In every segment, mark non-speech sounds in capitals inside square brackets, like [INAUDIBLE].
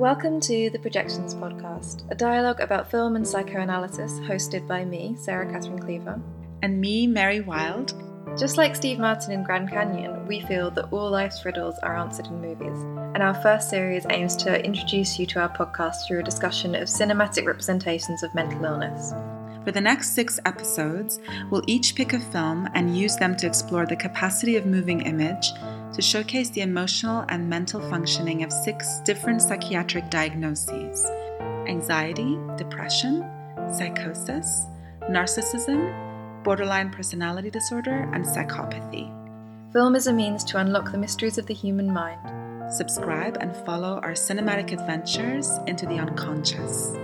Welcome to the Projections Podcast, a dialogue about film and psychoanalysis hosted by me, Sarah Catherine Cleaver. And me, Mary Wild. Just like Steve Martin in Grand Canyon, we feel that all life's riddles are answered in movies. And our first series aims to introduce you to our podcast through a discussion of cinematic representations of mental illness. For the next six episodes, we'll each pick a film and use them to explore the capacity of moving image to showcase the emotional and mental functioning of six different psychiatric diagnoses anxiety, depression, psychosis, narcissism, borderline personality disorder, and psychopathy. Film is a means to unlock the mysteries of the human mind. Subscribe and follow our cinematic adventures into the unconscious.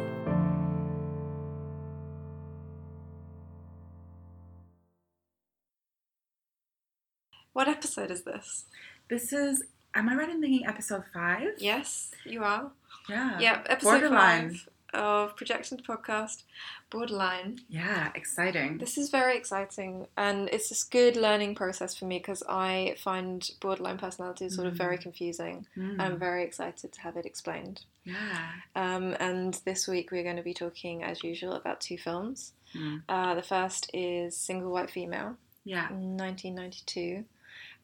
What episode is this? This is, am I right in thinking episode five? Yes, you are. Yeah. Yep, episode Borderline. five of Projections Podcast, Borderline. Yeah, exciting. This is very exciting, and it's this good learning process for me because I find borderline personality sort of Mm. very confusing. Mm, I'm very excited to have it explained. yeah. Um, and this week we're going to be talking, as usual, about two films. Mm. Uh, the first is Single White Female, Yeah. 1992.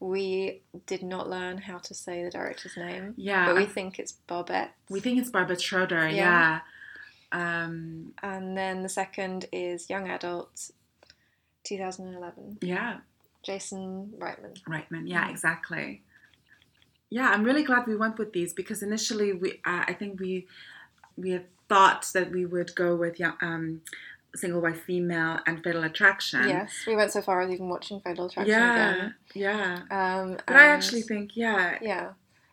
We did not learn how to say the director's name, Yeah. but we think it's Barbette. we think it's Barbara Schroeder. Yeah. Yeah. Um, And then the second is Young Adult, 2011. yeah. Jason Reitman. Reitman. Yeah, Mm. exactly. Yeah, I'm really glad we went with these because initially we, uh, I think we, we had thought that we would go with um, single white female and fatal attraction. Yes, we went so far as even watching Fatal Attraction Yeah. again. Yeah. Um, But I actually think, yeah. yeah,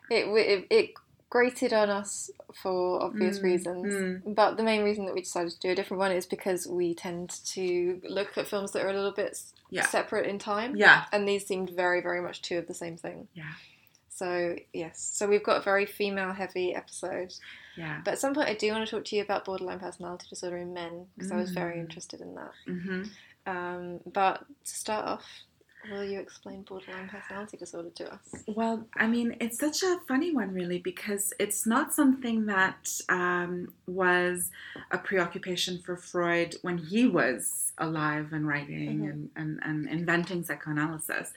it, it it grated on us for obvious Mm, reasons. But the main reason that we decided to do a different one is because we tend to look at films that are a little bit Yeah. separate in time, Yeah. and these seemed very very much two of the same thing. Yeah. So yes, so we've got a very female heavy episode. Yeah. But at some point, I do want to talk to you about borderline personality disorder in men because I was very Mm. interested in that. hmm Um, but to start off, will you explain borderline personality disorder to us? Well, I mean, it's such a funny one, really, because it's not something that um, was a preoccupation for Freud when he was alive and writing Mhm. and, and, and inventing psychoanalysis.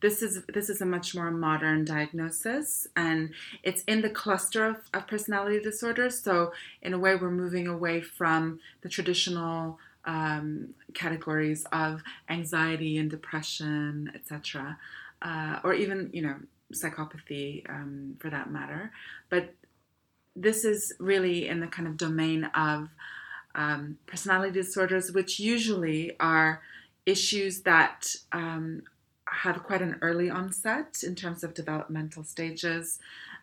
This is this is a much more modern diagnosis, and it's in the cluster of, of personality disorders. So, in a way, we're moving away from the traditional um, categories of anxiety and depression, etc uh, or even you know psychopathy um, for that matter. But this is really in the kind of domain of um, personality disorders, which usually are issues that um, have quite an early onset in terms of developmental stages.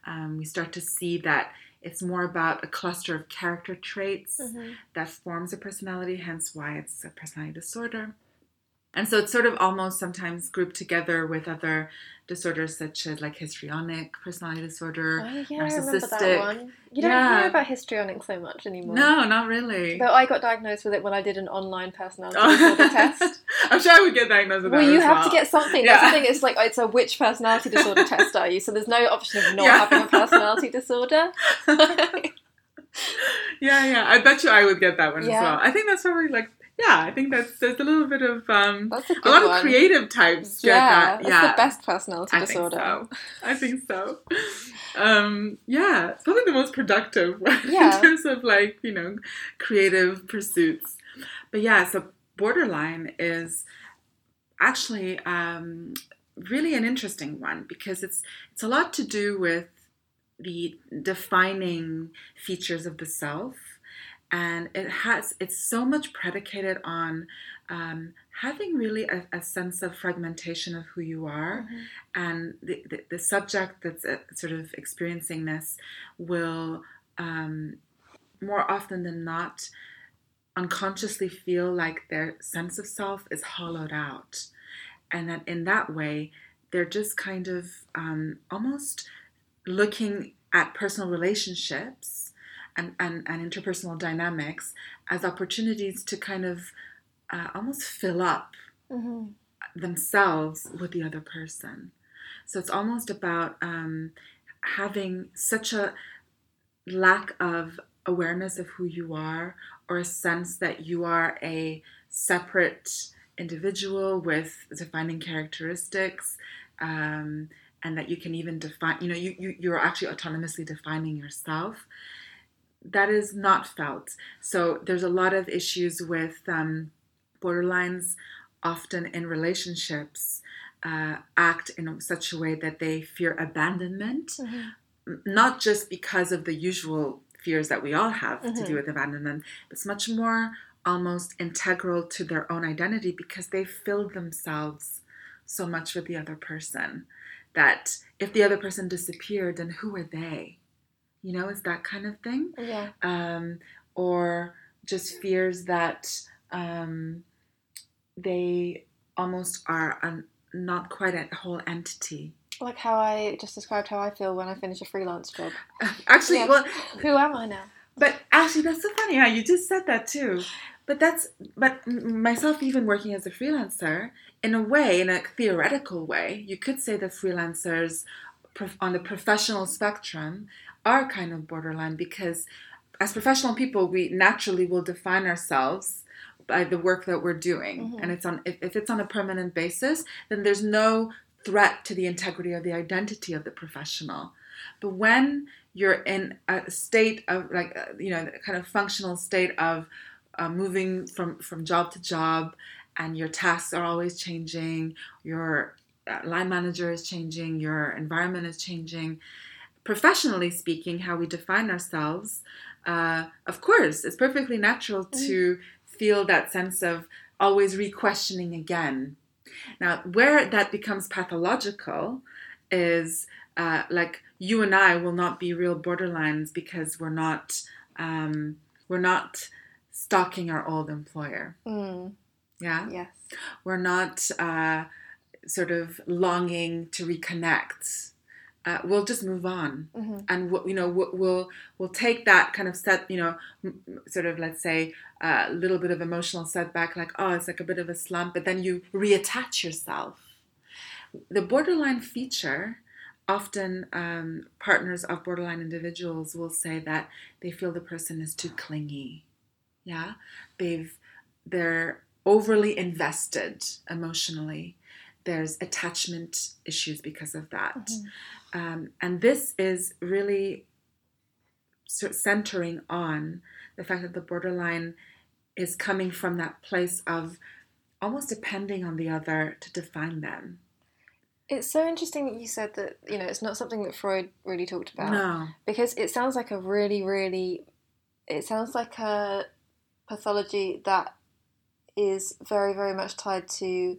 Um, we start to see that it's more about a cluster of character traits mm-hmm. that forms a personality, hence why it's a personality disorder. And so it's sort of almost sometimes grouped together with other disorders such as like histrionic personality disorder. Oh, yeah, I remember that narcissistic. one. You don't Yeah. hear about histrionic so much anymore. No, not really. Though I got diagnosed with it when I did an online personality Oh. [LAUGHS] disorder test. I'm sure I would get diagnosed with Well, that you have well. to get something. Yeah. That's the thing. It's like it's a which personality disorder test are you? So there's no option of not Yeah. having a personality [LAUGHS] disorder. [LAUGHS] yeah, yeah. I bet you I would get that one as well. I think that's probably like yeah. I think that's there's a little bit of um a a lot one. of creative types get yeah, that. that's the best personality I think disorder. so. I think so. Um, yeah, it's probably the most productive [LAUGHS] Yeah. in terms of like you know creative pursuits. But yeah, so borderline is actually um, really an interesting one because it's it's a lot to do with the defining features of the self and it has it's so much predicated on um, having really a, a sense of fragmentation of who you are Mhm. and the, the, the subject that's uh, sort of experiencing this will um, more often than not unconsciously feel like their sense of self is hollowed out and that in that way they're just kind of um, almost looking at personal relationships and, and, and interpersonal dynamics as opportunities to kind of uh, almost fill up Mhm. themselves with the other person. So it's almost about um, having such a lack of awareness of who you are or a sense that you are a separate individual with defining characteristics um, and that you can even define you know you, you you're actually autonomously defining yourself that is not felt so there's a lot of issues with um, borderlines often in relationships uh, act in such a way that they fear abandonment Mm-hmm. not just because of the usual fears that we all have to Mhm. do with abandonment it's much more almost integral to their own identity because they filled themselves so much with the other person that if the other person disappeared then who are they you know it's that kind of thing Yeah. um, or just fears that um, they almost are not quite a whole entity Like how I just described how I feel when I finish a freelance job. [LAUGHS] actually Yeah. well Who am I now? But actually, that's so funny. Yeah, you just said that too. But that's but myself even working as a freelancer in a way, in a theoretical way, you could say that freelancers on the professional spectrum are kind of borderline because as professional people, we naturally will define ourselves by the work that we're doing, Mhm. and it's on if, if it's on a permanent basis, then there's no threat to the integrity of the identity of the professional. But when you're in a state of like uh, you know kind of functional state of uh, moving from from job to job and your tasks are always changing your uh, line manager is changing your environment is changing professionally speaking how we define ourselves uh, of course it's perfectly natural to feel that sense of always re-questioning again now where that becomes pathological is uh, like you and I will not be real borderlines because we're not um, we're not stalking our old employer. Mm, Yeah, yes. we're not uh, sort of longing to reconnect. Uh, we'll just move on, hmm and we'll, you know we'll, we'll we'll take that kind of set, you know, m- sort of let's say a little bit of emotional setback, like oh, it's like a bit of a slump, but then you reattach yourself. The borderline feature often um, partners of borderline individuals will say that they feel the person is too clingy. Yeah? They've they're overly invested emotionally. There's attachment issues because of that. Mhm. Um, and this is really centering on the fact that the borderline is coming from that place of almost depending on the other to define them It's so interesting that you said that, you know, it's not something that Freud really talked about. no Because it sounds like a really, really, it sounds like a pathology that is very, very much tied to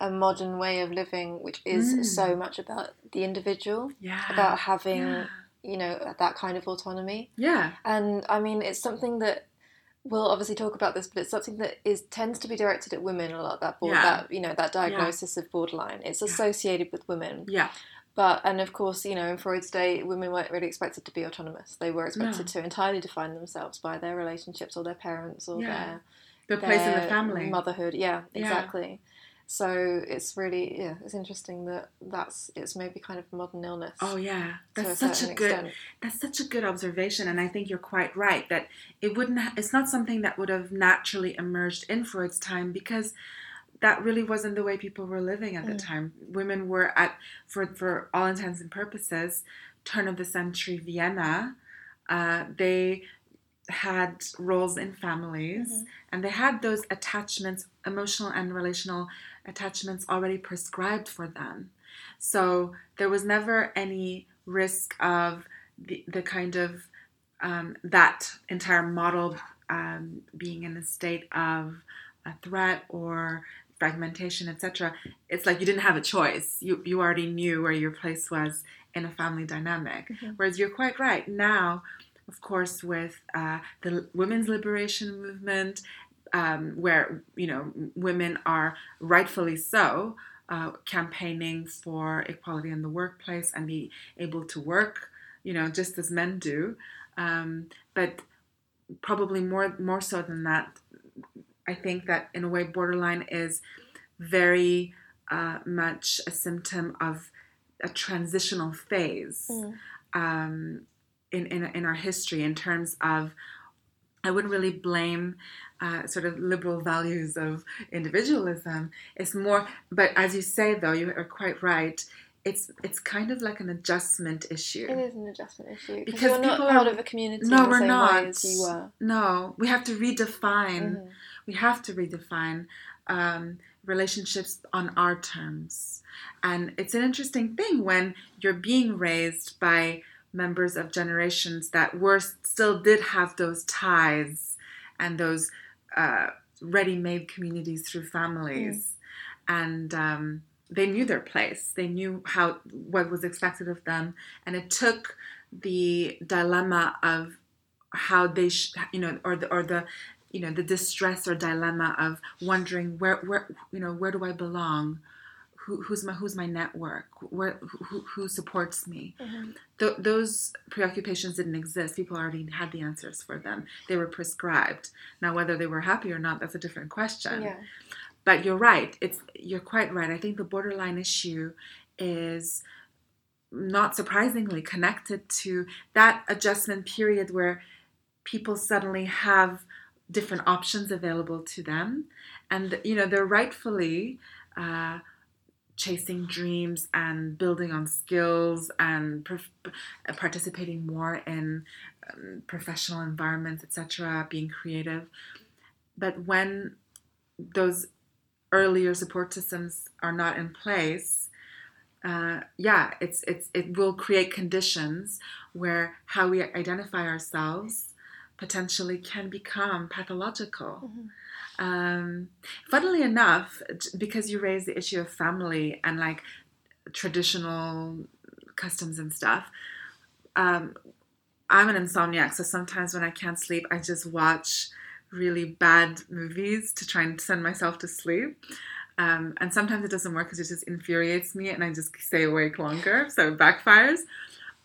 a modern way of living, which is Mm. so much about the individual, yeah about having, yeah. you know, that kind of autonomy. yeah And I mean, it's something that we'll obviously talk about this, but it's something that is tends to be directed at women a lot. That board, Yeah. that you know, that diagnosis of borderline. It's associated with women, yeah but and of course, you know, in Freud's day, women weren't really expected to be autonomous. They were expected No. to entirely define themselves by their relationships or their parents or their the place in the family motherhood. Yeah. exactly. So it's really yeah, it's interesting that that's it's maybe kind of a modern illness. Oh yeah, that's a such a good extent. that's such a good observation, and I think you're quite right that it wouldn't. Ha- it's not something that would have naturally emerged in Freud's time because that really wasn't the way people were living at the Mm. time. Women were at for for all intents and purposes turn of the century Vienna. Uh, they had roles in families Mhm. and they had those attachments emotional and relational attachments already prescribed for them. So there was never any risk of the, the kind of um, that entire model um, being in a state of a threat or fragmentation etc it's like you didn't have a choice. You, you already knew where your place was in a family dynamic. Mhm. whereas you're quite right. Now of course, with uh, the women's liberation movement, um, where you know women are rightfully so uh, campaigning for equality in the workplace and be able to work, you know, just as men do. Um, but probably more more so than that, I think that in a way, borderline is very uh, much a symptom of a transitional phase Mm. um, in, in, in our history in terms of I wouldn't really blame uh, sort of liberal values of individualism. It's more, but as you say, though, you are quite right. It's it's kind of like an adjustment issue. It is an adjustment issue Because you're not people part are- of a community No, we're not. way as you were. No, we have to redefine. Mhm. We have to redefine um, relationships on our terms. And it's an interesting thing when you're being raised by members of generations that were still did have those ties and those uh, ready-made communities through families, and um, they knew their place. They knew how what was expected of them, and it took the dilemma of how they, sh- you know, or the or the you know the distress or dilemma of wondering where where you know where do I belong, who, who's my who's my network, where who, who supports me. Mhm. Th- those preoccupations didn't exist. People already had the answers for them. They were prescribed. Now whether they were happy or not, that's a different question. Yeah. But you're right. It's you're quite right. I think the borderline issue is not surprisingly connected to that adjustment period where people suddenly have different options available to them and you know they're rightfully uh, chasing dreams and building on skills and participating more in um, professional environments etc being creative but when those earlier support systems are not in place uh, yeah it's it's it will create conditions where how we identify ourselves potentially can become pathological Mhm. Um, funnily enough, because you raised the issue of family and like traditional customs and stuff, um, I'm an insomniac, so sometimes when I can't sleep, I just watch really bad movies to try and send myself to sleep. Um, and sometimes it doesn't work because it just infuriates me and I just stay awake longer, so it backfires.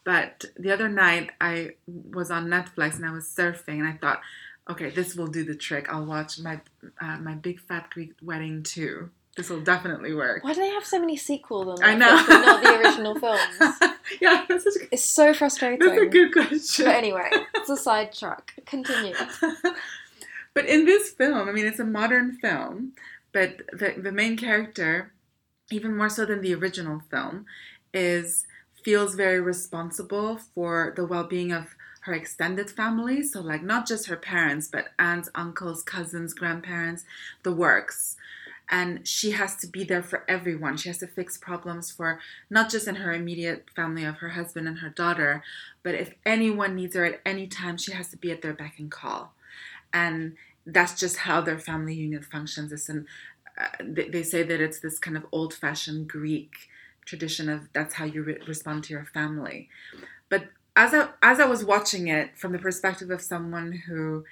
But the other night, I was on Netflix and I was surfing, and I thought, okay, this will do the trick. I'll watch my uh, my Big Fat Greek Wedding too. This will definitely work. Why do they have so many sequels on I know. but not the original [LAUGHS] films? yeah, that's a, It's so frustrating. that's a good question. But anyway, it's a sidetrack. Continue. [LAUGHS] but in this film, I mean, it's a modern film, but the, the main character, even more so than the original film, is feels very responsible for the well-being of her extended family. So, like, not just her parents, but aunts, uncles, cousins, grandparents, the works. And she has to be there for everyone. She has to fix problems for not just in her immediate family of her husband and her daughter, but if anyone needs her at any time, she has to be at their beck and call. And that's just how their family unit functions. It's an, uh, they, they say that it's this kind of old fashioned Greek tradition of that's how you re- respond to your family. But as I, as I was watching it from the perspective of someone who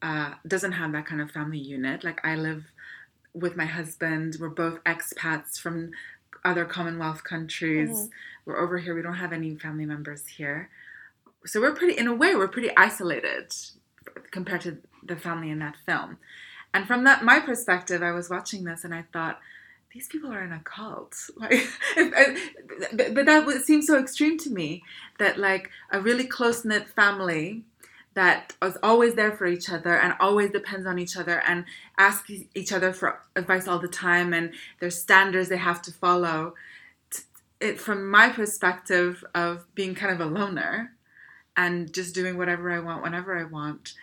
uh, doesn't have that kind of family unit, like I live with my husband, we're both expats from other Commonwealth countries. Mhm. We're over here, we don't have any family members here. So we're pretty, in a way, we're pretty isolated compared to the family in that film. And from that, my perspective, I was watching this and I thought, these people are in a cult. Like, but but that seems so extreme to me that like a really close knit family that is always there for each other and always depends on each other and asks each other for advice all the time and there's standards they have to follow. It from my perspective of being kind of a loner and just doing whatever I want whenever I want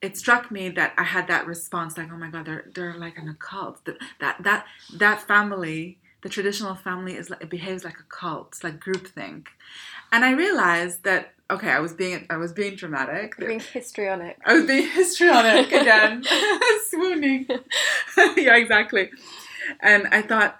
it struck me that I had that response, like, oh my god, they're they're like an occult. That that that that family, the traditional family, is like it behaves like a cult, it's like groupthink. And I realized that okay, I was being I was being dramatic. You're being histrionic. I was being histrionic again, [LAUGHS] swooning. [LAUGHS] [LAUGHS] yeah, exactly. And I thought,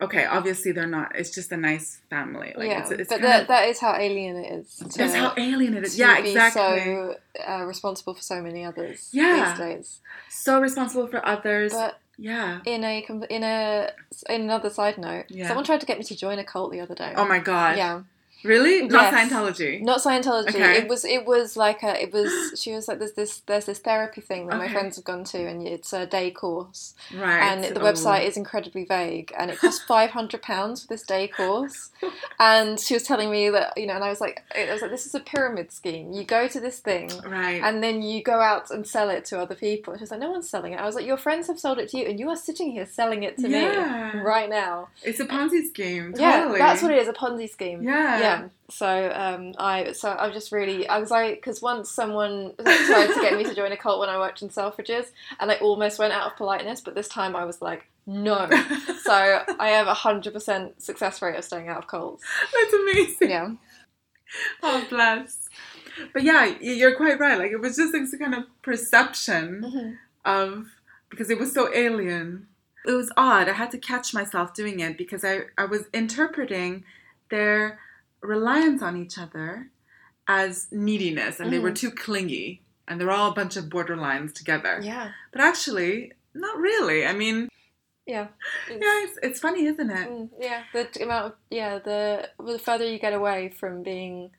okay, obviously they're not. It's just a nice family. Like yeah, it's, it's but that, of, that is how alien it is. To, that's how alien it is. Yeah, exactly. so uh, responsible for so many others Yeah. these days. so responsible for others. But yeah. in a in a in another side note, Yeah. someone tried to get me to join a cult the other day. Oh my god. Yeah, Really? Not Yes. Scientology. Not Scientology. Okay. It was. It was like a. It was. She was like, "There's this. There's this therapy thing that my friends have gone to, and it's a day course, Right. and the website is incredibly vague, and it costs [LAUGHS] five hundred pounds for this day course." [LAUGHS] And she was telling me that you know, and I was like, I was like, "This is a pyramid scheme. You go to this thing, Right. and then you go out and sell it to other people." She was like, "No one's selling it." I was like, "Your friends have sold it to you, and you are sitting here selling it to Yeah. me right now." it's a Ponzi scheme. Yeah, that's what it is, a Ponzi scheme. Yeah. Yeah. So um, I so I was just really I was like because once someone tried to get me to join a cult when I worked in Selfridges and I almost went out of politeness, but this time I was like no. [LAUGHS] So I have a hundred percent success rate of staying out of cults. That's amazing. Yeah. Oh, bless. But yeah, you're quite right. Like it was just this kind of perception Mm-hmm. of because it was so alien. It was odd. I had to catch myself doing it because I, I was interpreting their reliance on each other as neediness and they were Mhm. too clingy and they're all a bunch of borderlines together. Yeah. But actually, not really. I mean, Yeah. [LAUGHS] It's- yeah, it's, it's funny, isn't it? Mm, yeah, the amount of yeah, the the further you get away from being,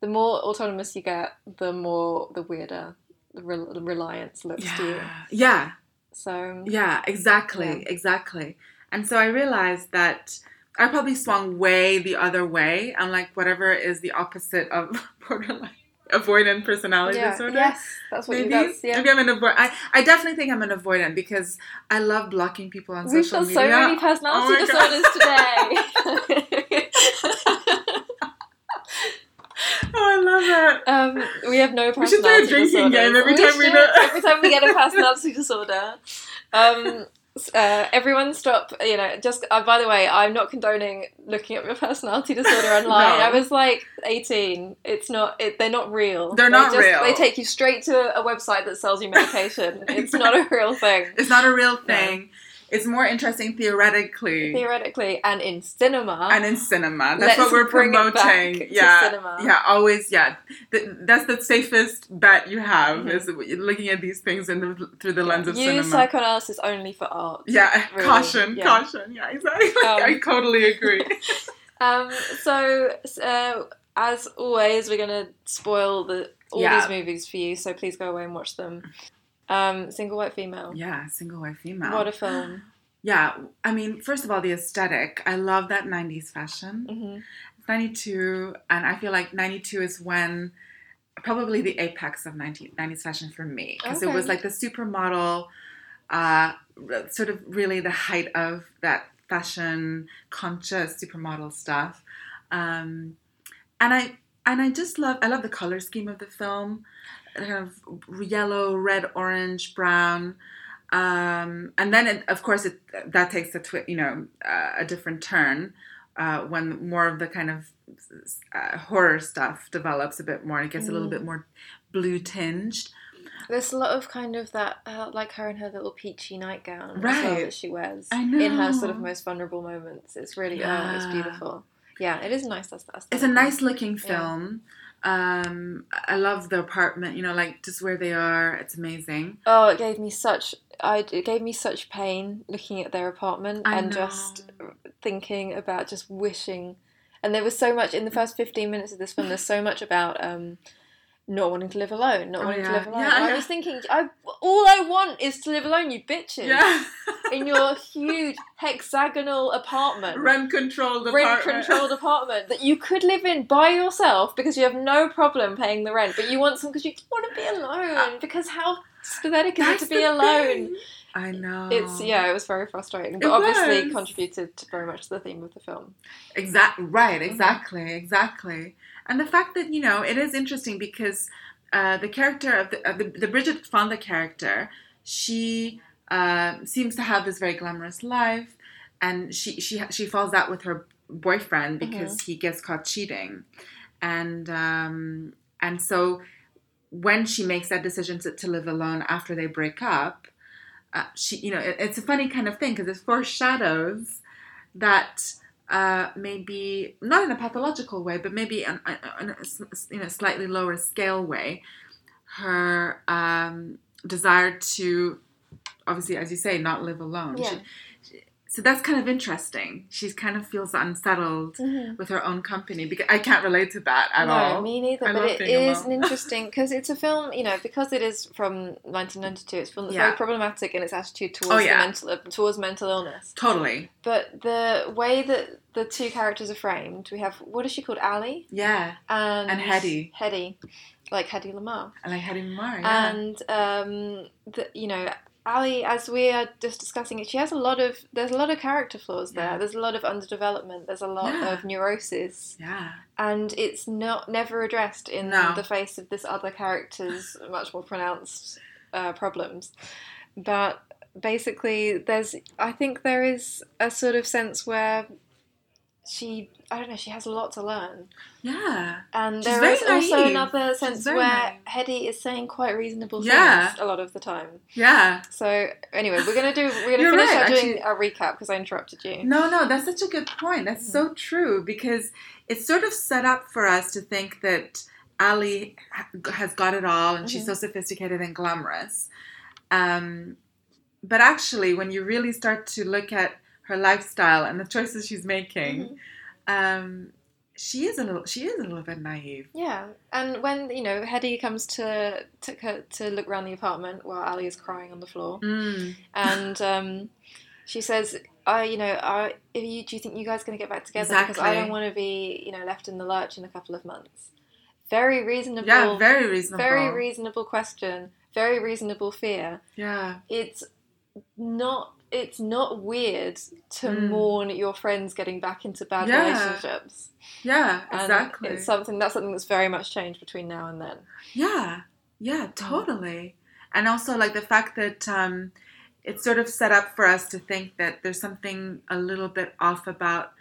the more autonomous you get, the more the weirder the, rel- the reliance looks to you. Yeah. Yeah. So Yeah, exactly, Yeah. exactly. And so I realized that I probably swung way the other way, unlike whatever is the opposite of [LAUGHS] borderline avoidant personality yeah, disorder. yes, that's what Maybe, you. That's, yeah. maybe I'm an avoid. I, I definitely think I'm an avoidant because I love blocking people on We've social got media. so many personality Oh disorders today. [LAUGHS] Oh, I love it. um, we have no problem We should do a drinking disorders. game every time we should. know- every time we get a [LAUGHS] personality disorder. Um, uh, everyone stop. You know, just uh, by the way, I'm not condoning looking up your personality [LAUGHS] disorder online. No. I was like 18. It's not. It, they're not real. They're They not just- real. They take you straight to a website that sells you medication. It's not a real thing. [LAUGHS] It's not a real thing. It's more interesting theoretically. Theoretically, and in cinema, and in cinema. That's Let's what we're bring it back promoting. yeah, cinema. yeah, always. Yeah, Th- that's the safest bet you have Mhm. is looking at these things in the, through the lens of use cinema. psychoanalysis only for art. yeah, really, caution, yeah. caution. Yeah, exactly. [LAUGHS] Um, I totally agree. [LAUGHS] Um, so, uh, as always, we're going to spoil the all Yeah. these movies for you. So please go away and watch them. Um, Single white female. yeah, single white female. What a film. [GASPS] yeah, I mean, first of all, the aesthetic. I love that '90s fashion. hmm 92 and i feel like 92 is when probably the apex of 90, 90s fashion for me because it was like the supermodel uh, sort of really the height of that fashion conscious supermodel stuff um, and i and i just love i love the color scheme of the film kind of yellow red orange brown um, and then it, of course it that takes a twi- you know uh, a different turn uh, when more of the kind of uh, horror stuff develops a bit more and it gets a little Mm. bit more blue tinged. There's a lot of kind of that, uh, like her in her little peachy nightgown as well that she wears I in her sort of most vulnerable moments. It's really, oh, it's beautiful. Yeah, it is nice. That's, that's It's a nice looking Yeah. Um, I love the apartment, you know, like just where they are. It's amazing. Oh, it gave me such. I it gave me such pain looking at their apartment I and know. just thinking about just wishing. And there was so much in the first fifteen minutes of this film. There's so much about um, not wanting to live alone, not Oh, wanting to live alone. Yeah, And I yeah. was thinking, I all I want is to live alone, you bitches. Yeah. [LAUGHS] In your huge hexagonal apartment. rent controlled Rent apartment. controlled [LAUGHS] apartment that you could live in by yourself because you have no problem paying the rent, but you want some because you want to be alone. Because how pathetic is it Uh, to be alone? thing. I know. It's yeah, it was very frustrating, but It obviously was. contributed to very much to the theme of the film. Exact right, Mm-hmm. exactly, exactly. And the fact that you know it is interesting because uh, the character of the, of the the Bridget Fonda character, she uh, seems to have this very glamorous life, and she she she falls out with her boyfriend Mm-hmm. because he gets caught cheating, and um, and so when she makes that decision to, to live alone after they break up, uh, she you know it, it's a funny kind of thing because it foreshadows that uh, maybe not in a pathological way, but maybe on, on, on a you know slightly lower scale way, her um, desire to obviously, as you say, not live alone. Yeah. She- she- so that's kind of interesting. She kind of feels unsettled mm-hmm. with her own company because I can't relate to that at no, all. No, me neither. I but it is an [LAUGHS] interesting because it's a film, you know, because it is from 1992. It's a film that's yeah. very problematic in its attitude towards oh, yeah. mental uh, towards mental illness. Totally. But the way that the two characters are framed, we have what is she called, Ali? Yeah. And and Hedy. Hedy, like Hedy Lamarr. I like Hedy Lamarr. Yeah. And um, the, you know Ali, as we are just discussing it, she has a lot of there's a lot of character flaws there. Yeah. There's a lot of underdevelopment. There's a lot yeah. of neurosis. Yeah. And it's not never addressed in no. the face of this other character's much more pronounced uh, problems. But basically, there's I think there is a sort of sense where she I don't know, she has a lot to learn. Yeah. And She's there is naive. also another sense where naive. Hedy is saying quite reasonable yeah. things a lot of the time. Yeah. So anyway, we're gonna do we're gonna finish right. doing a recap because I interrupted you. No, no, that's such a good point. That's mm. so true because it's sort of set up for us to think that Ali has got it all and mm-hmm. she's so sophisticated and glamorous. Um, but actually, when you really start to look at her lifestyle and the choices she's making, mm-hmm. um, she is a little she is a little bit naive. Yeah, and when you know Hedy comes to to to look around the apartment while Ali is crying on the floor, mm. and um, she says, "I, you know, I, you, do you think you guys are going to get back together? Exactly. Because I don't want to be, you know, left in the lurch in a couple of months." Very reasonable. Yeah, very reasonable. Very reasonable question. Very reasonable fear. Yeah. It's not it's not weird to mm. mourn your friends getting back into bad yeah. relationships. Yeah, exactly. It's something that's something that's very much changed between now and then. Yeah, yeah, mm. totally. And also like the fact that um, it's sort of set up for us to think that there's something a little bit off about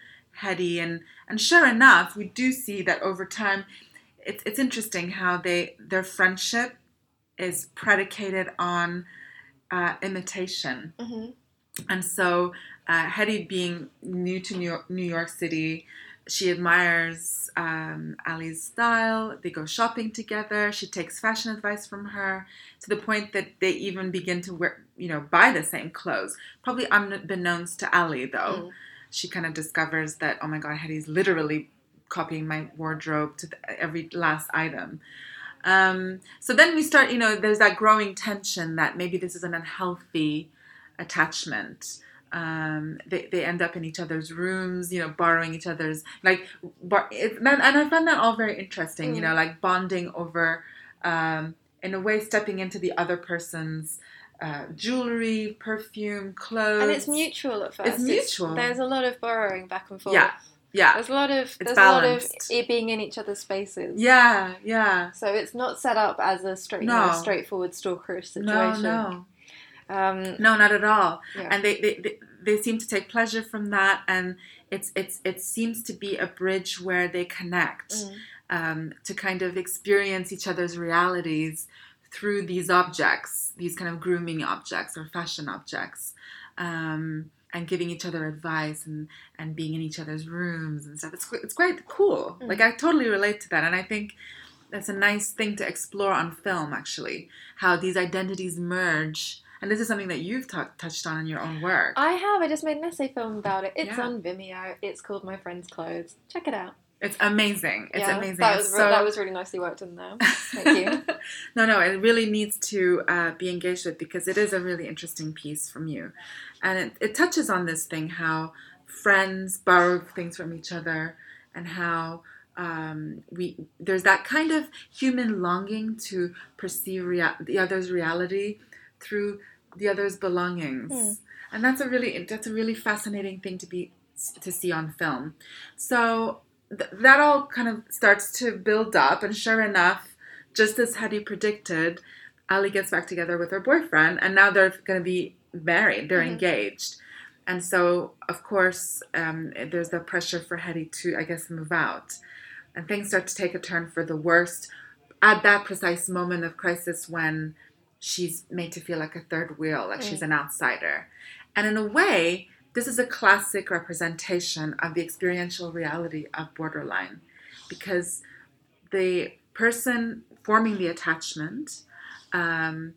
Hedy, and and sure enough, we do see that over time. It's it's interesting how they their friendship is predicated on uh, imitation. Mm-hmm. And so, uh, Hedy being new to New York, New York City, she admires um, Ali's style. They go shopping together. She takes fashion advice from her to the point that they even begin to wear, you know, buy the same clothes. Probably unbeknownst to Ali, though. Mm. She kind of discovers that, oh my God, Hedy's literally copying my wardrobe to the, every last item. Um, so then we start, you know, there's that growing tension that maybe this is an unhealthy attachment. Um, they, they end up in each other's rooms, you know, borrowing each other's like, bar, it, and I find that all very interesting, mm. you know, like bonding over, um, in a way, stepping into the other person's uh, jewelry, perfume, clothes, and it's mutual at first. It's mutual. It's, there's a lot of borrowing back and forth. Yeah, yeah. There's a lot of it's there's balanced. a lot of being in each other's spaces. Yeah, yeah. So it's not set up as a straight, no. you know, straightforward stalkerish situation. No, no. Um, no, not at all. Yeah. And they, they, they they seem to take pleasure from that, and it's it's it seems to be a bridge where they connect mm. um, to kind of experience each other's realities through these objects, these kind of grooming objects or fashion objects. Um, and giving each other advice and and being in each other's rooms and stuff. It's it's quite cool. Mm. Like I totally relate to that, and I think that's a nice thing to explore on film. Actually, how these identities merge. And this is something that you've t- touched on in your own work. I have. I just made an essay film about it. It's yeah. on Vimeo. It's called My Friend's Clothes. Check it out. It's amazing. It's yeah, amazing. That was, so... that was really nicely worked in there. Thank you. [LAUGHS] no, no, it really needs to uh, be engaged with because it is a really interesting piece from you. And it, it touches on this thing how friends borrow things from each other and how um, we there's that kind of human longing to perceive rea- the other's reality through the other's belongings. Mm. And that's a really that's a really fascinating thing to be to see on film. So th- that all kind of starts to build up, and sure enough, just as Hedy predicted, Ali gets back together with her boyfriend, and now they're going to be married. They're mm-hmm. engaged, and so of course um, there's the pressure for Hedy to, I guess, move out, and things start to take a turn for the worst at that precise moment of crisis when she's made to feel like a third wheel, like mm. she's an outsider, and in a way this is a classic representation of the experiential reality of borderline because the person forming the attachment um,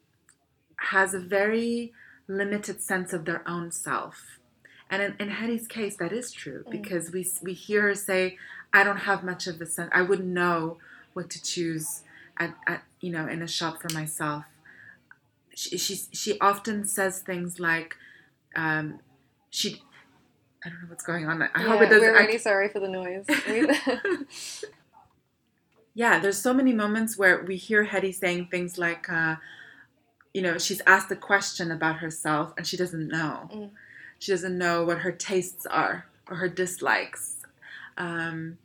has a very limited sense of their own self And in, in Hedy's case, that is true Mm. because we we hear her say, "I don't have much of a sense. I wouldn't know what to choose at, at you know in a shop for myself." She she, she often says things like, um, "She." I don't know what's going on. I yeah, hope it doesn't. we're I- really sorry for the noise. [LAUGHS] [LAUGHS] yeah, there's so many moments where we hear Hedy saying things like, uh, you know, she's asked a question about herself and she doesn't know. Mm. She doesn't know what her tastes are or her dislikes. Um,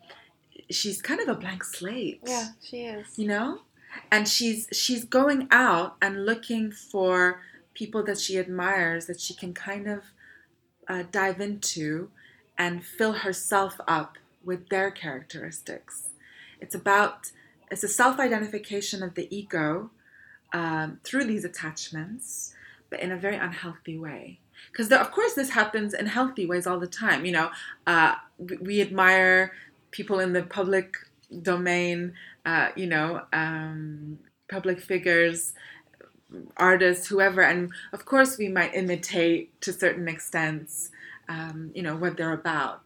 she's kind of a blank slate. yeah, she is. You know? And she's she's going out and looking for people that she admires that she can kind of uh, dive into and fill herself up with their characteristics. It's about it's a self-identification of the ego um, through these attachments, but in a very unhealthy way. Because of course this happens in healthy ways all the time. You know, uh, we, we admire people in the public domain. Uh, you know, um, public figures, artists, whoever, and of course we might imitate to certain extents. Um, you know what they're about,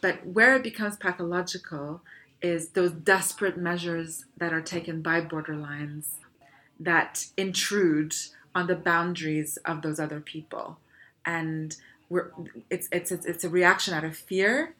but where it becomes pathological is those desperate measures that are taken by borderlines that intrude on the boundaries of those other people and we're it's it's it's, it's a reaction out of fear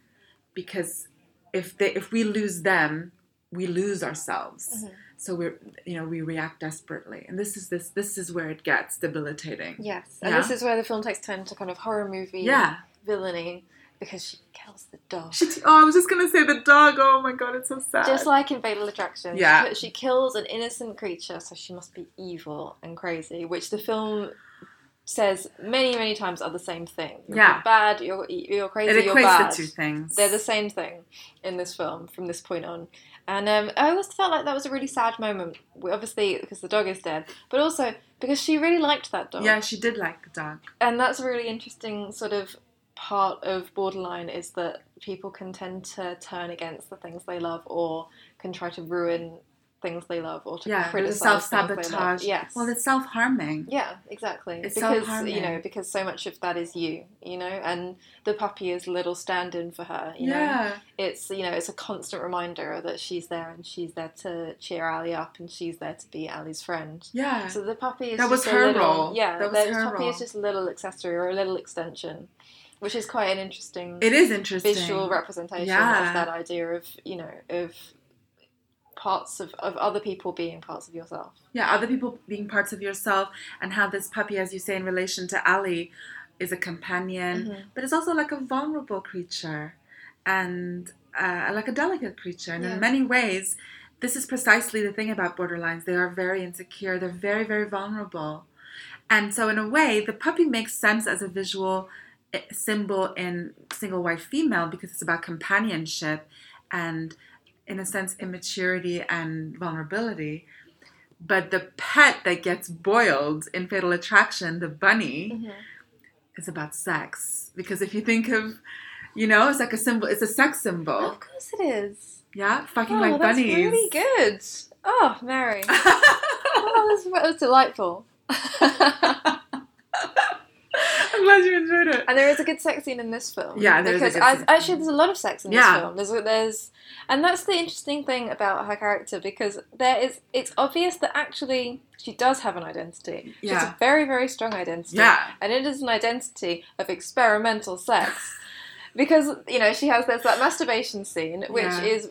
because if they if we lose them we lose ourselves Mhm. so we're you know we react desperately and this is this this is where it gets debilitating Yes, and Yeah. this is where the film takes turn to kind of horror movie yeah villainy because she kills the dog. she, oh i was just gonna say the dog oh my god it's so sad Just like in Fatal Attraction, Yeah. she, she kills an innocent creature, so she must be evil and crazy, which the film says many, many times are the same thing. You're Yeah. bad, you're, you're crazy, it you're bad. the two things They're the same thing in this film from this point on. And um, I always felt like that was a really sad moment. Obviously, because the dog is dead, but also because she really liked that dog. yeah she did like the dog and that's a really interesting sort of part of borderline is that people can tend to turn against the things they love or can try to ruin things they love or to yeah the criticize love. self-sabotage Yes. well it's self-harming yeah, exactly. It's because self-harming. you know, because so much of that is you, you know, and the puppy is a little stand-in for her. You know, yeah it's you know, it's a constant reminder that she's there and she's there to cheer Ali up and she's there to be Ali's friend. yeah So the puppy is That was her little, role. Yeah, That was the her puppy role. is just a little accessory or a little extension, which is quite an interesting it is interesting visual representation Yeah. of that idea of you know of parts of, of other people being parts of yourself. yeah, other people being parts of yourself, and how this puppy, as you say, in relation to Ali, is a companion, Mhm. but it's also like a vulnerable creature, and uh, like a delicate creature. And Yeah. in many ways, this is precisely the thing about borderlines. They are very insecure. They're very, very vulnerable, and so in a way, the puppy makes sense as a visual eh, symbol in single white female because it's about companionship and in a sense immaturity and vulnerability but the pet that gets boiled in fatal attraction the bunny mm-hmm. is about sex because if you think of you know it's like a symbol it's a sex symbol Of course it is. yeah fucking oh, like that's bunnies really good. Oh, Mary. [LAUGHS] oh, that was, that was delightful. [LAUGHS] glad you enjoyed it And there is a good sex scene in this film. Yeah, there is a because I, actually there's a lot of sex in Yeah. this film. There's there's and that's the interesting thing about her character because there is it's obvious that actually she does have an identity. She has a very very strong identity. Yeah. and it is an identity of experimental sex [LAUGHS] because you know she has there's that masturbation scene which Yeah. is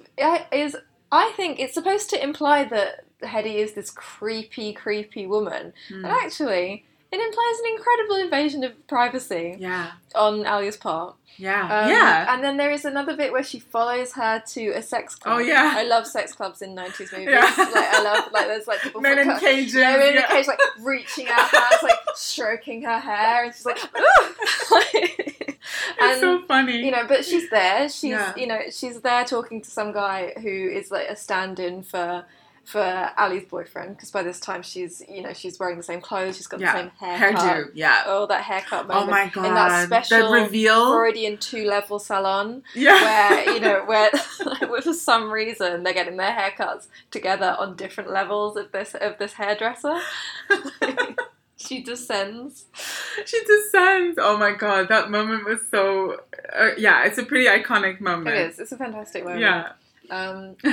is I think it's supposed to imply that Hedy is this creepy creepy woman, Hmm. and actually. It implies an incredible invasion of privacy yeah on Alia's part. yeah Um, yeah And then there is another bit where she follows her to a sex club. Oh, yeah. I love sex clubs in nineties movies. Yeah. Like I love like there's like people [LAUGHS] men in cages Yeah, men in yeah. a cage like reaching out hands, like [LAUGHS] stroking her hair, and she's like, [LAUGHS] it's and so funny you know, but she's there. She's Yeah. you know she's there talking to some guy who is like a stand-in for for Ali's boyfriend because by this time she's you know she's wearing the same clothes, she's got Yeah. the same haircut. hairdo yeah Oh, that haircut moment. oh my god in that special the reveal Freudian two-level salon yeah where you know [LAUGHS] where where [LAUGHS] for some reason they're getting their haircuts together on different levels of this of this hairdresser. [LAUGHS] she descends. She descends. Oh my god, that moment was so. Uh, yeah, it's a pretty iconic moment. It is. It's a fantastic moment. Yeah. Um, [LAUGHS]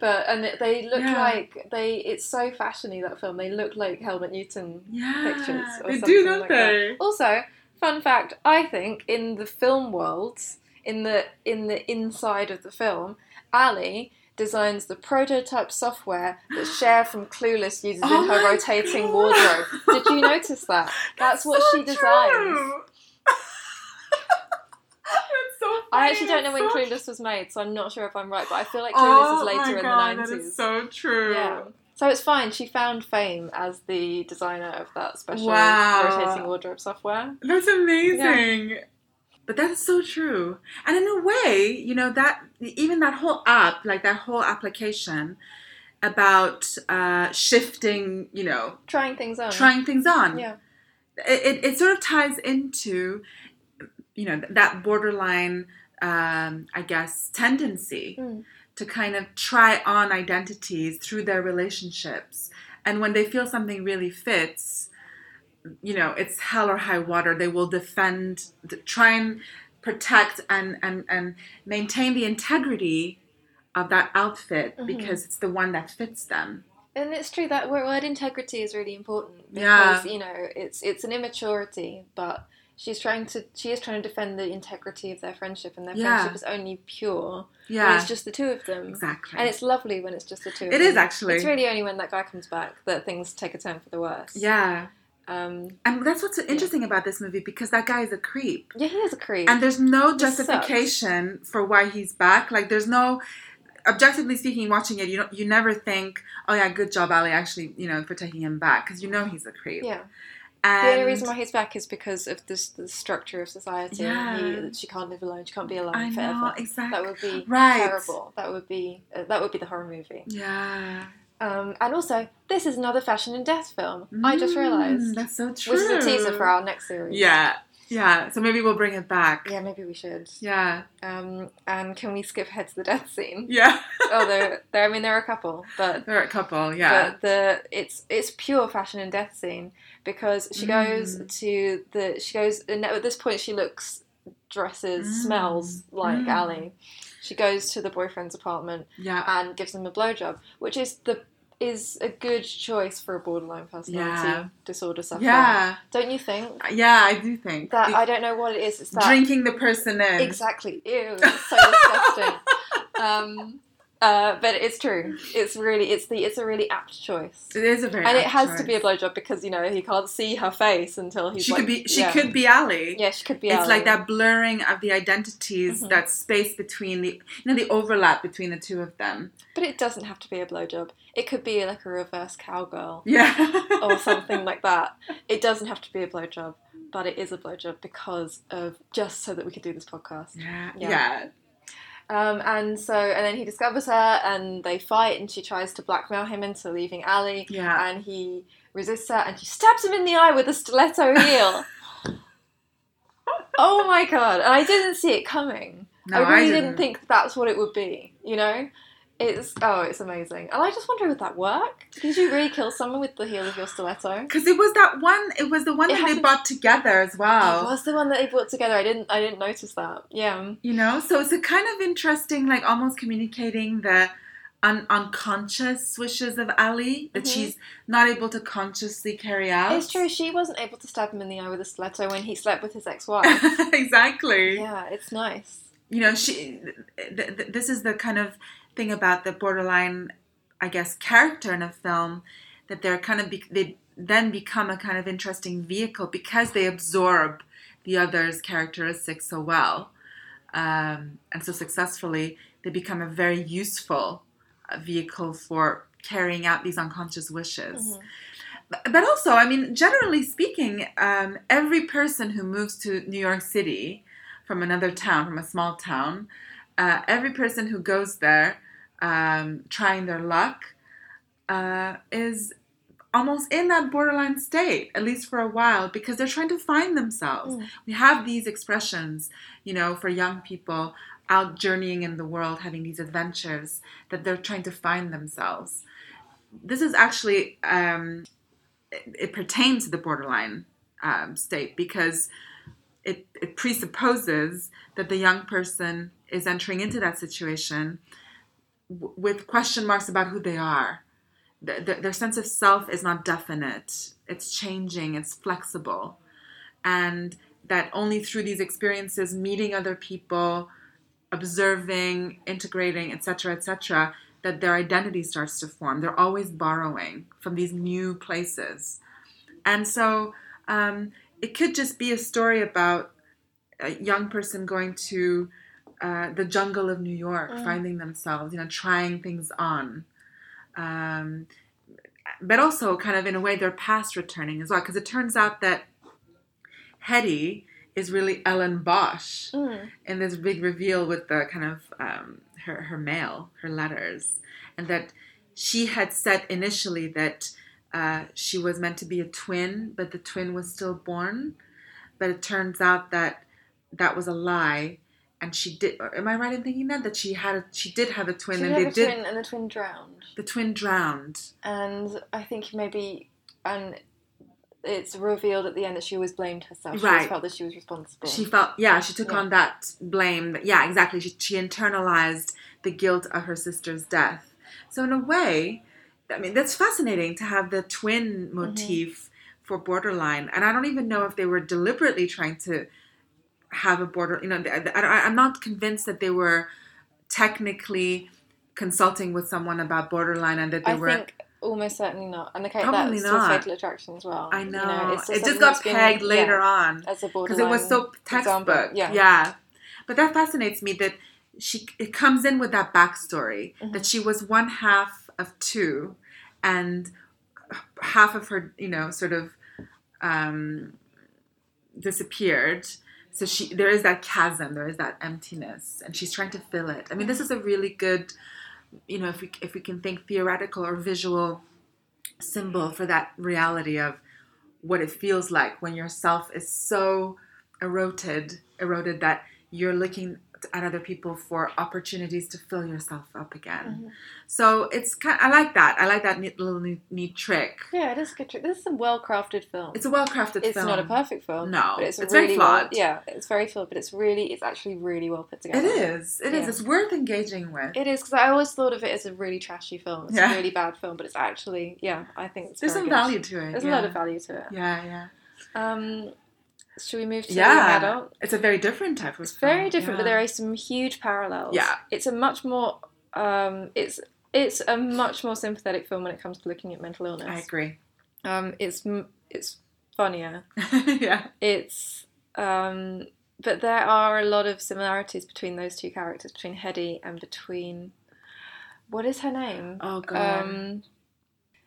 but and it- they look Yeah. like they. It's so fashiony that film. They look like Helmut Newton yeah. pictures. Or they something do, don't like that. they? Also, fun fact: I think in the film world, in the in the inside of the film, Ali designs the prototype software that Cher from Clueless uses Oh in her rotating God. wardrobe. Did you notice that? [LAUGHS] That's what so she designs. true. That's so funny. I actually don't know when That's Clueless was made, so I'm not sure if I'm right, but I feel like Clueless oh is later in God, the 90s. That is so true. Yeah. So it's fine. She found fame as the designer of that special Wow. rotating wardrobe software. That's amazing. But that's so true. And in a way, you know, that even that whole app, like that whole application about uh, shifting, you know, Trying things on. trying things on. Yeah. It, it, it sort of ties into, you know, that borderline, um, I guess, tendency Mm. to kind of try on identities through their relationships. And when they feel something really fits, you know, it's hell or high water. They will defend, try and protect and, and, and maintain the integrity of that outfit Mhm. because it's the one that fits them. And it's true that word integrity is really important Yeah. because you know it's it's an immaturity, but she's trying to she is trying to defend the integrity of their friendship, and their Yeah. friendship is only pure when Yeah, it's just the two of them. exactly. And it's lovely when it's just the two. of It them. is actually. It's really only when that guy comes back that things take a turn for the worse. yeah. Um. And that's what's so interesting about this movie because that guy is a creep. Yeah, he is a creep. And there's no justification for why he's back. Like there's no objectively speaking watching it you don't you never think oh yeah good job ali actually you know for taking him back because you know he's a creep yeah. And The only reason why he's back is because of this the structure of society. Yeah. He, she can't live alone. She can't be alone i know forever. exactly That would be Right. terrible. That would be uh, that would be the horror movie. yeah Um, and also, this is another fashion and death film. I just Mm, realised, that's so true which is a teaser for our next series. yeah yeah so maybe we'll bring it back Yeah, maybe we should. yeah Um, and can we skip ahead to the death scene? yeah [LAUGHS] there, there. I mean, there are a couple, but there are a couple yeah but the it's it's pure fashion and death scene because she goes Mm. to the she goes and at this point she looks dresses Mm. smells like Mm. Ali. She goes to the boyfriend's apartment yeah and gives him a blowjob, which is the is a good choice for a borderline personality Yeah. disorder sufferer. yeah Don't you think? yeah i do think That I don't know what it is. It's that drinking the person in exactly. Ew, it's so [LAUGHS] disgusting. Um, uh, but it's true. It's really it's the it's a really apt choice. it is a very And it has to be a choice. blowjob because you know he can't see her face until he's she like, could be she yeah. could be ali yeah she could be it's Ali. like that blurring of the identities Mhm. that space between the you know the overlap between the two of them but it doesn't have to be a blowjob it could be like a reverse cowgirl [LAUGHS] yeah or something like that it doesn't have to be a blowjob but it is a blowjob because of just so that we could do this podcast yeah Yeah. yeah um, and so and then he discovers her and they fight and she tries to blackmail him into leaving Ali. Yeah. And he resists her and she stabs him in the eye with a stiletto heel. [LAUGHS] Oh my god. And i didn't see it coming. No i really didn't. didn't. think that's what it would be you know it's oh it's amazing. And i just wonder would that work? Did you really kill someone with the heel of your stiletto? Because it was that one it was the one It that they bought together as well. it was the one that they put together. I didn't i didn't notice that. Yeah. You know so it's a kind of interesting like almost communicating the un- unconscious wishes of ali that Mhm. she's not able to consciously carry out. It's true. She wasn't able to stab him in the eye with a stiletto when he slept with his ex-wife. [LAUGHS] Exactly. Yeah it's nice. You know she th- th- this is the kind of thing about the borderline i guess character in a film that they're kind of be- they then become a kind of interesting vehicle because they absorb the other's characteristics so well um, and so successfully they become a very useful uh, vehicle for carrying out these unconscious wishes Mhm. but but also, I mean, generally speaking, um, every person who moves to New York City from another town, from a small town, uh, every person who goes there um, trying their luck uh, is almost in that borderline state, at least for a while, because they're trying to find themselves. Mm. We have these expressions, you know, for young people out journeying in the world, having these adventures, that they're trying to find themselves. This is actually um, it, it pertains to the borderline um, state because it, it presupposes that the young person is entering into that situation with question marks about who they are. The, the, their sense of self is not definite, it's changing, it's flexible. And that only through these experiences, meeting other people, observing, integrating, etc., etc., that their identity starts to form. They're always borrowing from these new places. And so um, it could just be a story about a young person going to uh, the jungle of New York, Mm. finding themselves, you know, trying things on. Um, but also, kind of in a way, their past returning as well, because it turns out that Hedy is really Ellen Besch Mm. in this big reveal with the kind of um, her her mail, her letters, and that she had said initially that uh, she was meant to be a twin, but the twin was still born. But it turns out that that was a lie, and she did. Uh, am I right in thinking that that she had a, she did have a twin, She and they did twin and the twin drowned. the twin drowned. And I think maybe, and it's revealed at the end that she always blamed herself. She Right. always felt that she was responsible. She felt, yeah, she took Yeah. on that blame. Yeah, exactly. She, she internalized the guilt of her sister's death. So, in a way, I mean, that's fascinating to have the twin mm-hmm. motif for borderline. And I don't even know if they were deliberately trying to have a border, you know, I, I, I'm not convinced that they were technically consulting with someone about borderline and that they I were. think almost certainly not. And the case Probably that's not. fatal attraction as well. I You know. it's it just got that's been- pegged later yeah, on. as a borderline. because it was so example. textbook. Yeah. But that fascinates me that she it comes in with that backstory Mhm. that she was one half of two, and half of her, you know, sort of um, disappeared. So she there is that chasm, there is that emptiness, and she's trying to fill it. I mean, this is a really good, you know, if we if we can think theoretical or visual symbol for that reality of what it feels like when your self is so eroded eroded that you're looking at other people for opportunities to fill yourself up again Mhm. so it's kind i like that i like that neat little neat, neat trick Yeah, it is a good trick. This is a well crafted film. it's a well-crafted film. It's film not a perfect film. No, but it's, it's very really well- flawed. yeah, it's very flawed, but it's really, it's actually really well put together. it is It is. Yeah. it's worth engaging with It is because I always thought of it as a really trashy film. It's Yeah. a really bad film, but it's actually, yeah, I think it's there's very some good. value to it There's yeah. a lot of value to it. yeah yeah Um, should we move to yeah the adult? it's a very different type of It's very different, but there are some huge parallels. Yeah. it's a much more, um, it's it's a much more sympathetic film when it comes to looking at mental illness. i agree Um, it's it's funnier. [LAUGHS] yeah It's um, but there are a lot of similarities between those two characters, between Hedy and between what is her name? oh god Um,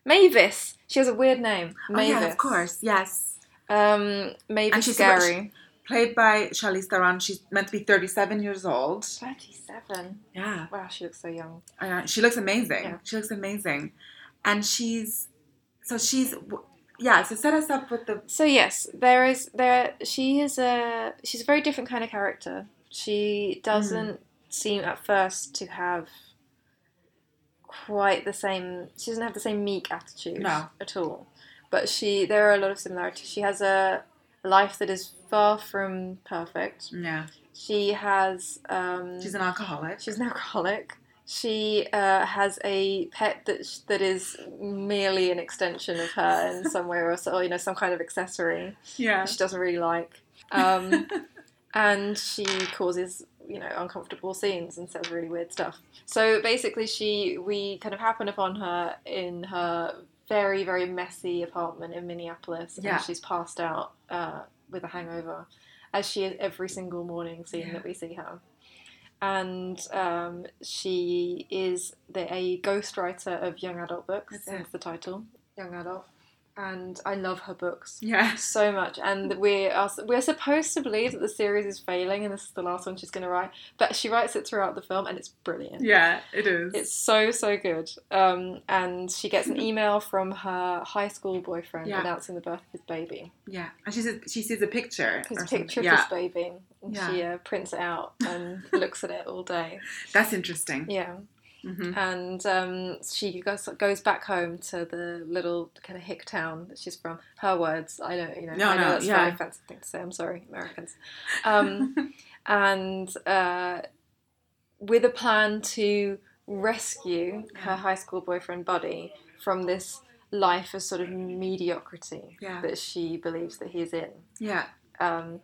Mavis. She has a weird name. oh Mavis. yeah of course yes Um, maybe And she's- Gary. played by Charlize Theron. She's meant to be 37 years old. Thirty-seven. Yeah, Wow, she looks so young. uh, she looks amazing. Yeah. She looks amazing, and she's so she's yeah. So set us up with the So yes, there is there. She is a she's a very different kind of character. She doesn't seem at first to have quite the same. She doesn't have the same meek attitude No. at all. But she there are a lot of similarities. She has a life that is far from perfect. yeah. She has um, She's an alcoholic. She's an alcoholic. She uh, has a pet that sh- that is merely an extension of her in [LAUGHS] some way, or, so, or you know, some kind of accessory yeah. she doesn't really like. Um, [LAUGHS] and she causes you know uncomfortable scenes and says really weird stuff. So basically, she we kind of happen upon her in her very very messy apartment in Minneapolis, Yeah. and she's passed out uh, with a hangover, as she is every single morning scene Yeah. that we see her. And um, she is the, a ghostwriter of young adult books. It. the title, young adult. And I love her books yeah. so much, and we are we're supposed to believe that the series is failing, and this is the last one she's going to write. But she writes it throughout the film, and it's brilliant. Yeah. It is. It's so so good. Um, and she gets an email from her high school boyfriend Yeah. announcing the birth of his baby. yeah. And she says she sees a picture. His picture of his baby, and Yeah. she uh, prints it out and [LAUGHS] looks at it all day. That's interesting. Yeah. Mhm. and um, she goes goes back home to the little kind of hick town that she's from. Her words, I don't, you know, No, I know no, that's a very offensive thing to say. I'm sorry, Americans. Um, [LAUGHS] and uh, with a plan to rescue her high school boyfriend Buddy from this life of sort of mediocrity Yeah. that she believes that he's in. Yeah. Um,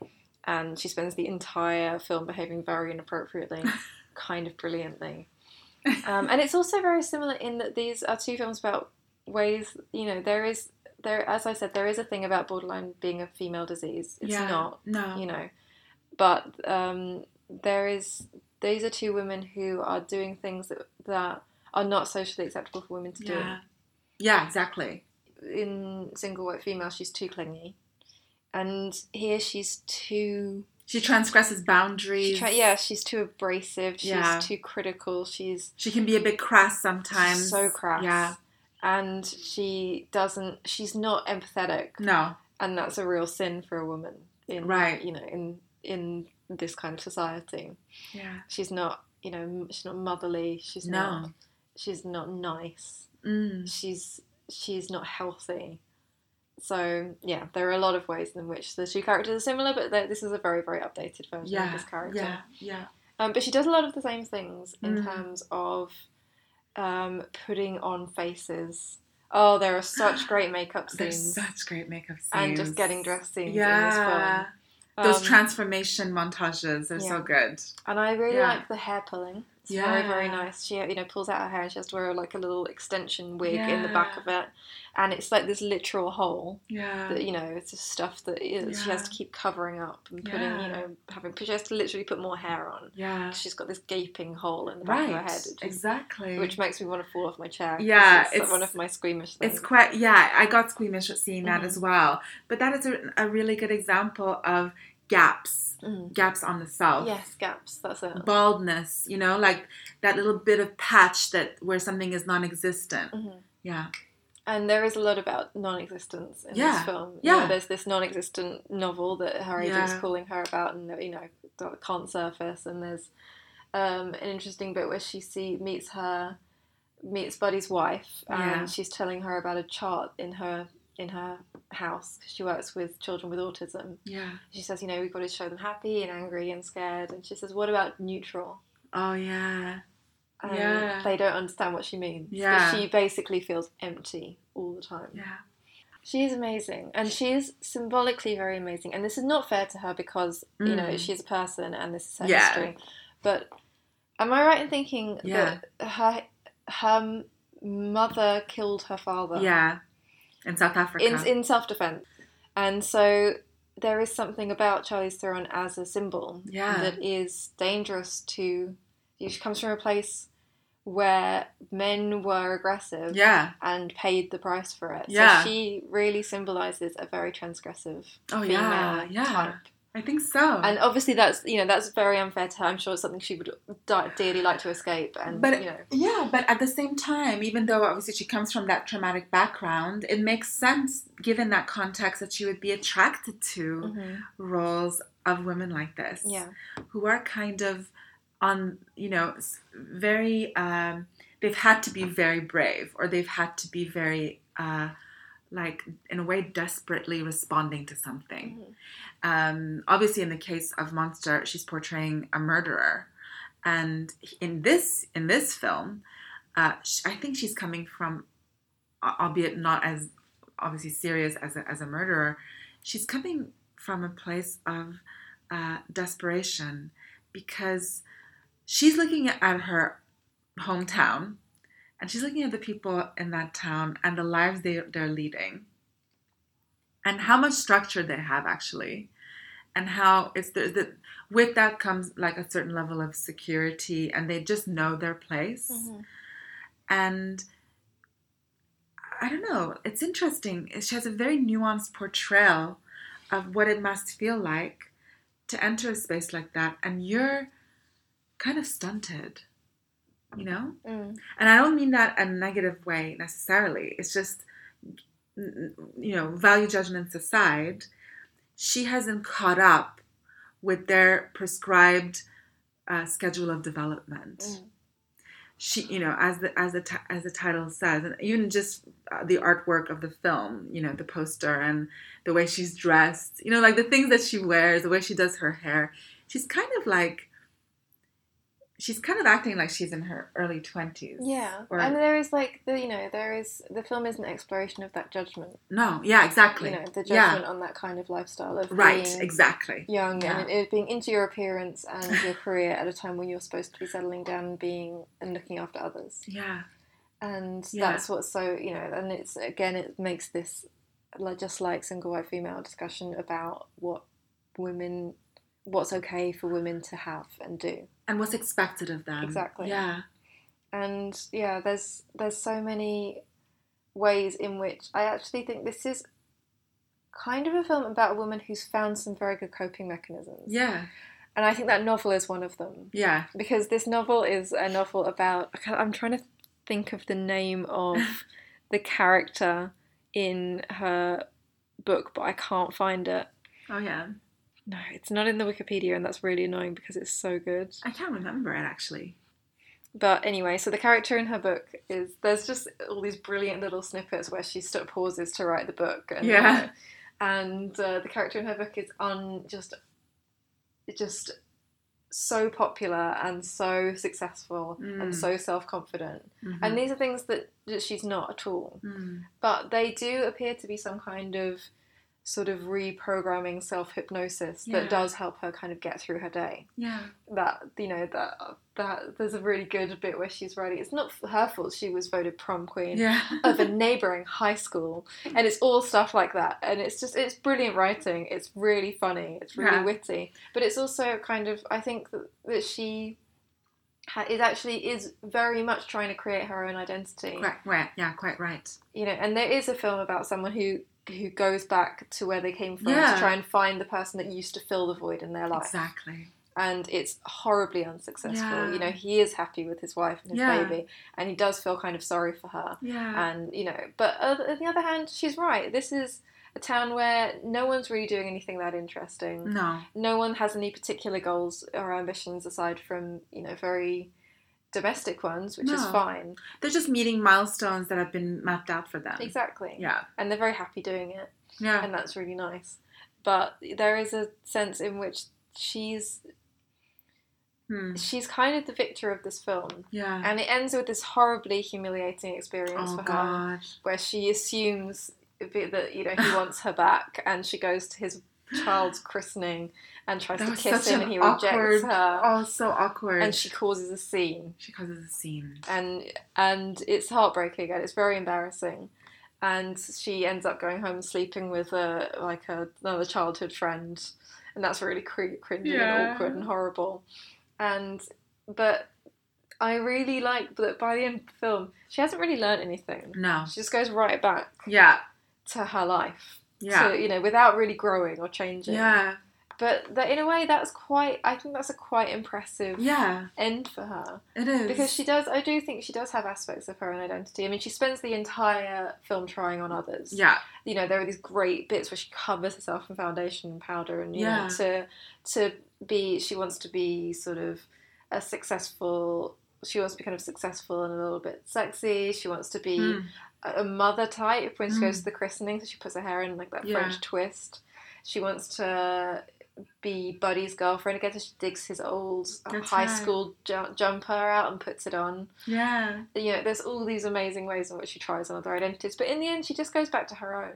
and she spends the entire film behaving very inappropriately, [LAUGHS] kind of brilliantly. Um, and it's also very similar in that these are two films about ways, you know, there is there as I said, there is a thing about borderline being a female disease. It's yeah. not, No. you know, but um, there is. These are two women who are doing things that that are not socially acceptable for women to do yeah. Yeah, exactly. in single white female, she's too clingy, and here she's too. She transgresses boundaries. She try, yeah, she's too abrasive. She's Yeah. too critical. She's She can be a bit crass sometimes. so crass. Yeah. and she doesn't. She's not empathetic, No. and that's a real sin for a woman. In Right. you know, in in this kind of society, Yeah. she's not. You know, she's not motherly. She's No. not. She's not nice. Mm. she's she's not healthy. So yeah, there are a lot of ways in which the two characters are similar, but this is a very very updated version of this character. Yeah. Yeah. Um, but she does a lot of the same things in Mm. terms of um, putting on faces. Oh, there are such great [GASPS] makeup There's scenes such great makeup scenes. and just getting dressed scenes in this Yeah. film. Those Um, transformation montages are yeah. so good. And I really Yeah. like the hair pulling. It's very, very nice. She, you know, pulls out her hair and she has to wear like a little extension wig in the back of it, and it's like this literal hole. Yeah. that you know it's just stuff that is, she has to keep covering up and putting Yeah. you know having she has to literally put more hair on yeah. she's got this gaping hole in the back Right. of her head which, is, exactly. which makes me want to fall off my chair. Yeah, it's, it's- one of my squeamish things It's quite, yeah, I got squeamish at seeing that Mhm. as well. But that is a, a really good example of gaps, Mm. gaps on the self. yes gaps that's it Baldness, you know, like that little bit of patch that where something is non existent. Mhm. Yeah. and there is a lot about non-existence in Yeah. this film You know, Yeah. there's this non-existent novel that her agent's Yeah. calling her about and you know can't surface and there's um, an interesting bit where she see meets her meets Buddy's wife and Yeah. she's telling her about a chart in her in her house 'cause she works with children with autism. Yeah. She says, you know, we've got to show them happy and angry and scared. And she says, what about neutral? Oh, yeah. And Yeah. they don't understand what she means. Yeah. But she basically feels empty all the time. Yeah. She's amazing, and she is symbolically very amazing. And this is not fair to her because you know Mm. she's a person, and this is her Yeah. history. But am I right in thinking Yeah. that her her mother killed her father? Yeah. In South Africa. in in self defense, and so there is something about Charlize Theron as a symbol Yeah. that is dangerous to. She comes from a place where men were aggressive yeah. and paid the price for it. Yeah. So she really symbolizes a very transgressive Oh, female yeah. Yeah. type. I think so. And obviously that's you know that's very unfair to her. I'm sure it's something she would di- dearly like to escape. And But- you know, Yeah, but at the same time, even though obviously she comes from that traumatic background, it makes sense given that context that she would be attracted to roles of women like this. yeah, Who are kind of on, you know, very, um, they've had to be very brave or they've had to be very, uh, like, in a way, desperately responding to something. Mhm. Um, obviously, in the case of Monster, she's portraying a murderer, and in this in this film, uh, sh- I think she's coming from, albeit not as obviously serious as a, as a murderer, she's coming from a place of uh, desperation because she's looking at her hometown and she's looking at the people in that town and the lives they, they're leading. And how much structure they have actually. And how it's the, the with that comes like a certain level of security and they just know their place. Mhm. and i don't know it's interesting. She has a very nuanced portrayal of what it must feel like to enter a space like that. And you're kind of stunted you know Mm. and I don't mean that a negative way necessarily. It's just, you know, value judgments aside, she hasn't caught up with their prescribed uh, schedule of development. Mm. she you know as the as the ti- as the title says and even just uh, the artwork of the film you know the poster and the way she's dressed you know like the things that she wears the way she does her hair she's kind of like she's kind of acting like she's in her early 20s Yeah, Or- and there is like the you know there is the film is an exploration of that judgment. no yeah exactly You know the Yeah. judgment on that kind of lifestyle of right being exactly young Yeah. and it being into your appearance and your career at a time when you're supposed to be settling down and being and looking after others. yeah And Yeah. that's what's so you know, and it's again it makes this like just like single white female discussion about what women what's okay for women to have and do. And what's expected of them. Exactly. yeah. And yeah there's there's so many ways in which i actually think this is kind of a film about a woman who's found some very good coping mechanisms. Yeah. And i think that novel is one of them. Yeah. Because this novel is a novel about I'm trying to think of the name of [LAUGHS] the character in her book but i can't find it. Oh yeah no it's not in the wikipedia and that's really annoying because it's so good i can't remember it actually But anyway, so the character in her book is there's just all these brilliant little snippets where she sort of pauses to write the book. And, Yeah. uh, and uh, the character in her book is on just just so popular and so successful Mm. and so self confident. Mhm. And these are things that, that she's not at all. Mm. But they do appear to be some kind of sort of reprogramming self hypnosis Yeah. that does help her kind of get through her day yeah that you know that that there's a really good bit where she's writing it's not her fault she was voted prom queen yeah of a neighboring high school [LAUGHS] and it's all stuff like that and it's just it's brilliant writing it's really funny it's really Yeah. witty but it's also kind of i think that, that she is actually is very much trying to create her own identity Right, right, yeah, quite right. you know and there is a film about someone who who goes back to where they came from Yeah. to try and find the person that used to fill the void in their life Exactly. and it's horribly unsuccessful. Yeah. You know, he is happy with his wife and his Yeah. baby, and he does feel kind of sorry for her. Yeah. And you know, but on the other hand, she's right. This is a town where no one's really doing anything that interesting. no. No one has any particular goals or ambitions aside from you know very domestic ones, which is fine. They're just meeting milestones that have been mapped out for them. Exactly. Yeah. And they're very happy doing it. Yeah. and that's really nice. But there is a sense in which she's Hmm. she's kind of the victor of this film, Yeah. and it ends with this horribly humiliating experience Oh for her, where she assumes that you know he wants her back, and she goes to his child's christening and tries That to kiss him, an and he rejects awkward- her, Oh, so awkward. and she causes a scene she causes a scene. and and it's heartbreaking and it's very embarrassing and she ends up going home and sleeping with a like a, another childhood friend and that's really cr- cringy Yeah. and awkward and horrible and but I really like that by the end of the film she hasn't really learned anything No. she just goes right back Yeah. to her life Yeah. to, you know without really growing or changing Yeah. But that in a way that's quite I think that's a quite impressive Yeah. end for her It is. because she does i do think she does have aspects of her own identity i mean she spends the entire film trying on others Yeah. you know there are these great bits where she covers herself in foundation and powder and you Yeah. know to to be she wants to be sort of a successful she wants to be kind of successful and a little bit sexy she wants to be Hmm. a a mother type when she Mm. goes to the christening so she puts her hair in like that Yeah. french twist she wants to be buddy's girlfriend again so she digs his old That's high right. school ju- jumper out and puts it on Yeah. you know, there's all these amazing ways in which she tries on other identities, but in the end, she just goes back to her own.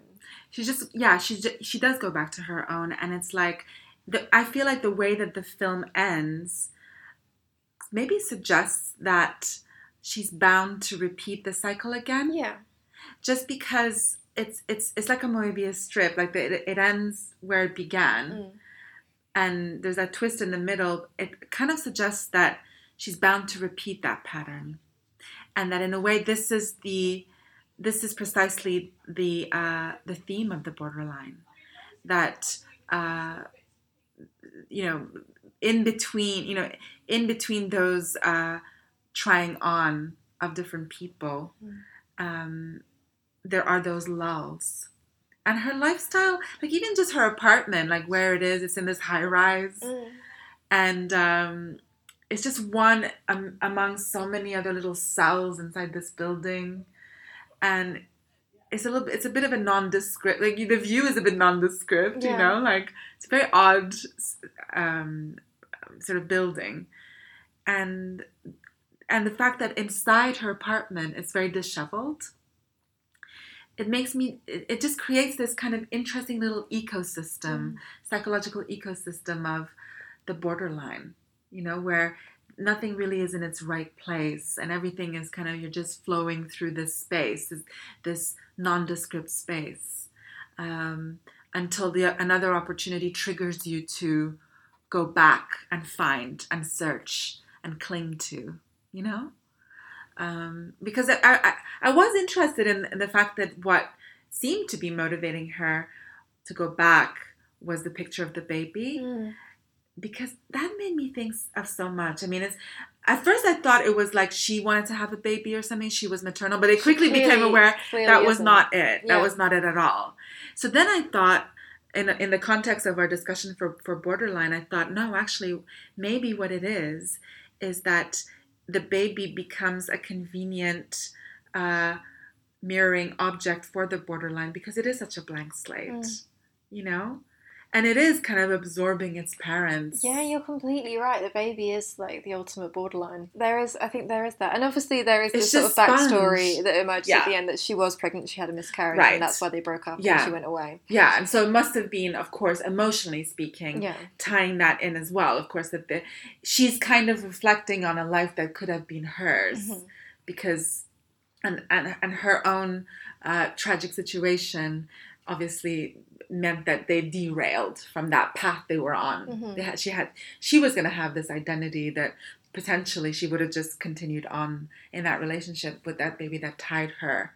She just yeah she she does go back to her own, and it's like the I feel like the way that the film ends maybe suggests that she's bound to repeat the cycle again. Yeah, just because it's it's it's like a Moebius strip. Like it, it ends where it began, Mm. And there's that twist in the middle. It kind of suggests that she's bound to repeat that pattern, and that in a way, this is the this is precisely the uh, the theme of the borderline. That uh, you know, in between, you know, in between those uh, trying on of different people. Mm. Um, there are those lulls. And her lifestyle, like even just her apartment, like where it is, it's in this high rise, Mm. and um, it's just one um, among so many other little cells inside this building, and it's a little. It's a bit of a nondescript. Like the view is a bit nondescript. You know, like it's a very odd um, sort of building, and and the fact that inside her apartment it's very disheveled. It makes me. It, just creates this kind of interesting little ecosystem, psychological ecosystem of the borderline. You know, where nothing really is in its right place and everything is kind of you're just flowing through this space this, this nondescript space um, until the another opportunity triggers you to go back and find and search and cling to you know um, because I, I, I was interested in, the fact that what seemed to be motivating her to go back was the picture of the baby Mm. because that made me think of so much. I mean, it's at first I thought it was like she wanted to have a baby or something. She was maternal, but it quickly became aware that was isn't. not it. Yeah. That was not it at all. So then I thought, in in the context of our discussion for for borderline, I thought, no, actually, maybe what it is is that the baby becomes a convenient. Uh, mirroring object for the borderline because it is such a blank slate Mm. you know and it is kind of absorbing its parents Yeah, you're completely right. The baby is like the ultimate borderline. There is, I think, there is that, and obviously there is this sort of backstory sponge. that emerges Yeah. at the end that she was pregnant, she had a miscarriage, Right. and that's why they broke up Yeah. and she went away. Yeah, and so it must have been, of course, emotionally speaking, Yeah, tying that in as well. Of course, that the she's kind of reflecting on a life that could have been hers Mhm. because, and and and her own uh, tragic situation obviously meant that they derailed from that path they were on. Mhm. They had, she had she was going to have this identity that potentially she would have just continued on in that relationship with that baby that tied her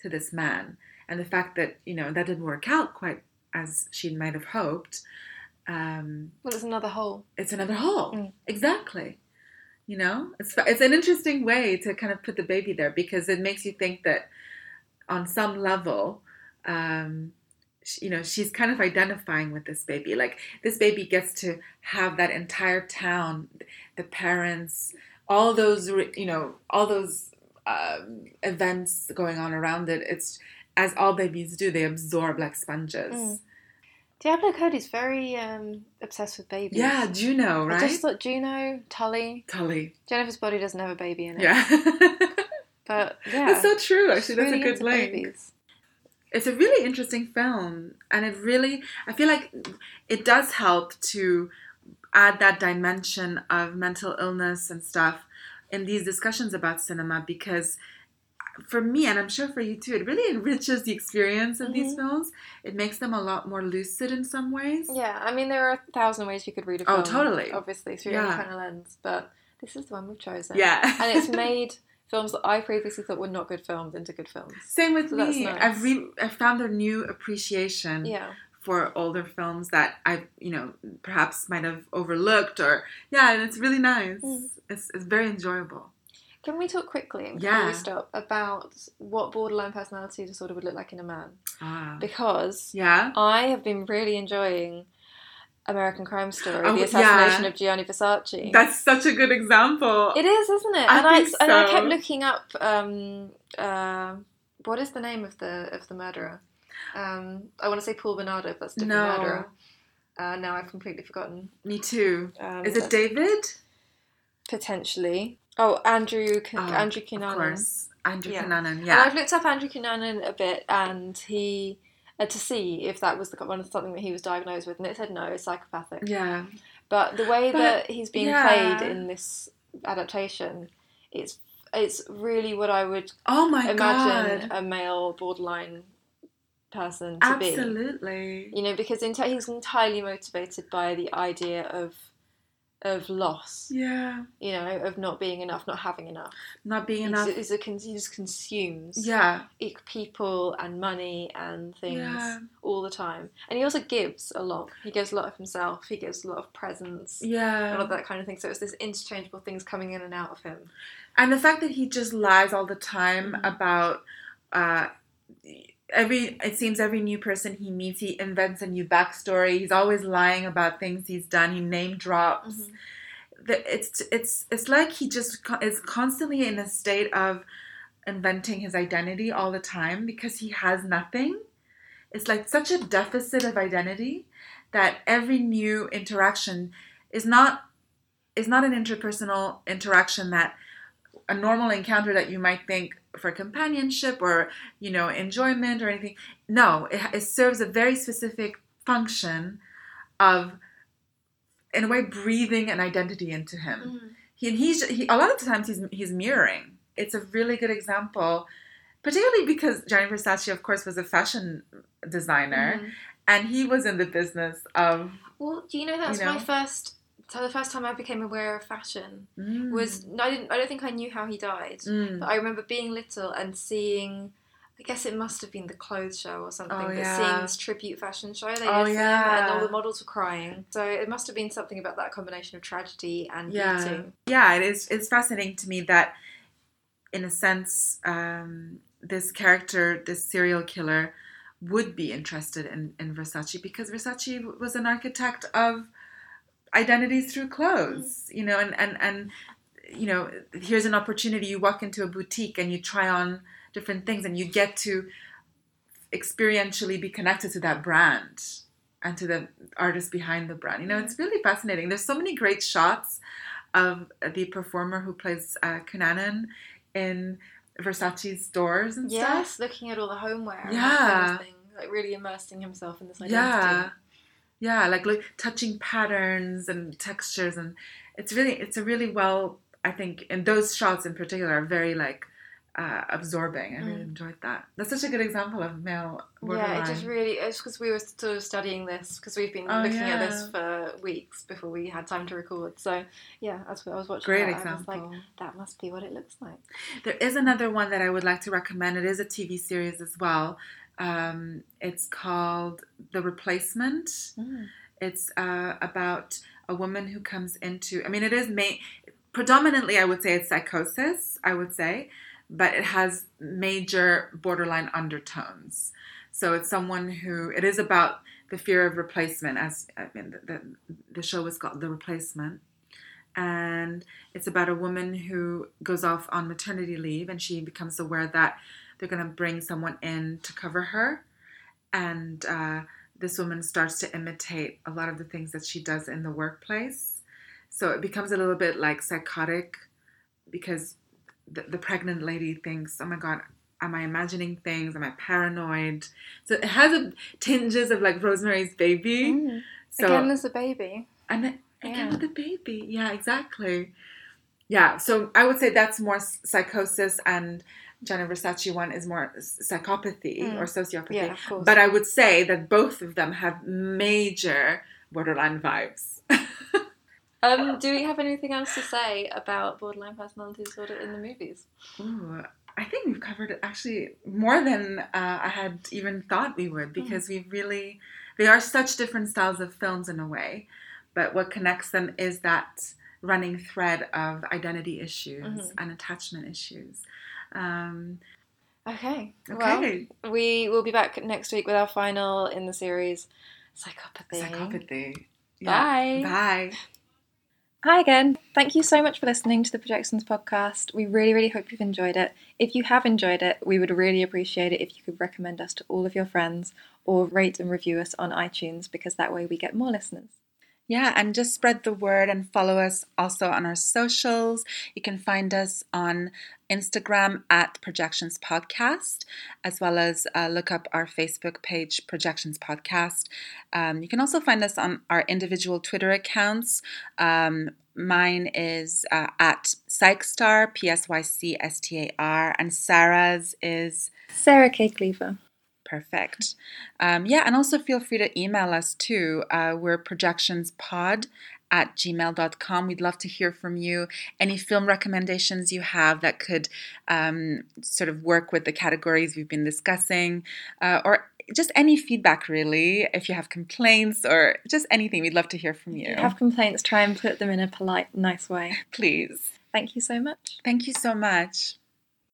to this man. And the fact that you know that didn't work out quite as she might have hoped. Um, well, it's another hole. it's another hole. Mm. Exactly. You know, it's it's an interesting way to kind of put the baby there because it makes you think that on some level, um, you know, she's kind of identifying with this baby. Like this baby gets to have that entire town, the parents, all those you know, all those um, events going on around it. It's as all babies do, they absorb like sponges. Mm. Diablo Cody's very um, obsessed with babies. Yeah, Juno, right? I just thought Juno, Tully, Tully. Jennifer's body doesn't have a baby in it. Yeah. [LAUGHS] But yeah. That's so true, actually. That's really a good link. babies. It's a really interesting film. And it really, I feel like it does help to add that dimension of mental illness and stuff in these discussions about cinema because for me, and I'm sure for you too, it really [LAUGHS] enriches the experience of these Mhm. films. It makes them a lot more lucid in some ways. Yeah, I mean, there are a thousand ways you could read a film Oh, totally. Obviously, through Yeah. any kind of lens, but this is the one we've chosen. Yeah. and it's [LAUGHS] made films that I previously thought were not good films into good films. Same with So me. nice. I've re- I found a new appreciation Yeah, for older films that I, you know, perhaps might have overlooked or yeah, and it's really nice. Mm. It's, it's very enjoyable. can we talk quickly before Yeah. we stop about what borderline personality disorder would look like in a man? Ah. Because Yeah. I have been really enjoying American Crime Story, Oh, the assassination yeah. of Gianni Versace. That's such a good example. It is, isn't it? I and I think and I kept looking up um, uh, what is the name of the of the murderer? Um, I want to say Paul Bernardo, but that's different No. murderer. Uh, now I've completely forgotten. Me too. Um, Is it David? potentially? Oh, Andrew K- Oh, Andrew Of course. Andrew Yeah. Cunanan. And I've looked up Andrew Cunanan a bit, and he uh, to see if that was the one something that he was diagnosed with, and it said no, it's psychopathic. Yeah. But the way But, that he's being yeah. played in this adaptation, it's it's really what I would Oh my imagine god. a male borderline person to be. Absolutely. You know, because enti- he's entirely motivated by the idea of of loss. Yeah. You know, of not being enough, not having enough. Not being enough. he's a, con- he just consumes Yeah. people and money and things Yeah. all the time. And he also gives a lot. He gives a lot of himself. He gives a lot of presence. Yeah. A lot of that kind of thing. So it's this interchangeable things coming in and out of him. and the fact that he just lies all the time Mhm. about uh, every it seems every new person he meets he invents a new backstory. He's always lying about things he's done. He name drops. Mm-hmm. The, it's it's it's like he just is constantly in a state of inventing his identity all the time because he has nothing. It's like such a deficit of identity that every new interaction is not is not an interpersonal interaction that a normal encounter that you might think for companionship or you know enjoyment or anything no it, it serves a very specific function of in a way breathing an identity into him Mm. he, and he's he, a lot of the times he's he's mirroring it's a really good example particularly because Gianni Versace of course was a fashion designer Mhm. and he was in the business of Well, do you know that's You know? my first. So the first time I became aware of fashion Mm. was I didn't. I don't think I knew how he died. Mm. But I remember being little and seeing. I guess it must have been the clothes show or something. Oh, but yeah. seeing this tribute fashion show they Oh, him, and all the models were crying. So it must have been something about that combination of tragedy and yeah beauty. yeah it is it's fascinating to me that in a sense um, this character this serial killer would be interested in, in versace because versace was an architect of identities through clothes you know and and and you know here's an opportunity you walk into a boutique and you try on different things and you get to experientially be connected to that brand and to the artist behind the brand. You know, it's really fascinating. There's so many great shots of the performer who plays uh, Cunanan in Versace's stores and Yes, stuff. looking at all the homeware. and Yeah. that kind of thing, like really immersing himself in this identity. Yeah, yeah, like look, touching patterns and textures, and it's really, it's a really well. I think, and those shots in particular are very like uh, absorbing. I really Mm. enjoyed that. That's such a good example of male borderline. Yeah, it just really it's because we were sort of studying this because we've been Oh, looking at this for weeks before we had time to record. So yeah, that's what I was watching. Great that, and I was example. like, that must be what it looks like. There is another one that I would like to recommend. It is a TV series as well. Um, it's called The Replacement. It's uh, about a woman who comes into. I mean, it is ma- predominantly. I would say it's psychosis. I would say, but it has major borderline undertones. So it's someone who. It is about the fear of replacement. As I mean, the, the, the show is called The Replacement, and it's about a woman who goes off on maternity leave, and she becomes aware that they're going to bring someone in to cover her, and. Uh, this woman starts to imitate a lot of the things that she does in the workplace. So it becomes a little bit like psychotic because the, the pregnant lady thinks, oh my God, am I imagining things? Am I paranoid? So it has a tinges of like Rosemary's Baby. So Again, there's a baby. and then again Yeah. with the baby. Yeah, exactly. Yeah, so I would say that's more psychosis and Gianni Versace one is more psychopathy Mm. or sociopathy. Yeah, of course. But I would say that both of them have major borderline vibes. [LAUGHS] um, do we have anything else to say about borderline personality disorder in the movies? Ooh, I think we've covered it actually more than uh, I had even thought we would because we really, they are such different styles of films in a way. But what connects them is that running thread of identity issues Mhm. and attachment issues. Um, Okay. okay. Well, we will be back next week with our final in the series, psychopathy. Psychopathy. Bye. Bye. Hi again. Thank you so much for listening to the Projections podcast. We really, really hope you've enjoyed it. If you have enjoyed it, we would really appreciate it if you could recommend us to all of your friends or rate and review us on iTunes because that way we get more listeners. Yeah, and just spread the word and follow us also on our socials. You can find us on Instagram at Projections Podcast, as well as uh, look up our Facebook page, Projections Podcast. Um, you can also find us on our individual Twitter accounts. Um, mine is uh, at Psychstar, P S Y C S T A R, and Sarah's is Sarah K. Cleaver. Perfect. Um, yeah, and also feel free to email us too. Uh, we're projectionspod at gmail.com. We'd love to hear from you. Any film recommendations you have that could um, sort of work with the categories we've been discussing, uh, or just any feedback really. If you have complaints or just anything, we'd love to hear from you. If you have complaints, try and put them in a polite, nice way. Please. Thank you so much. Thank you so much.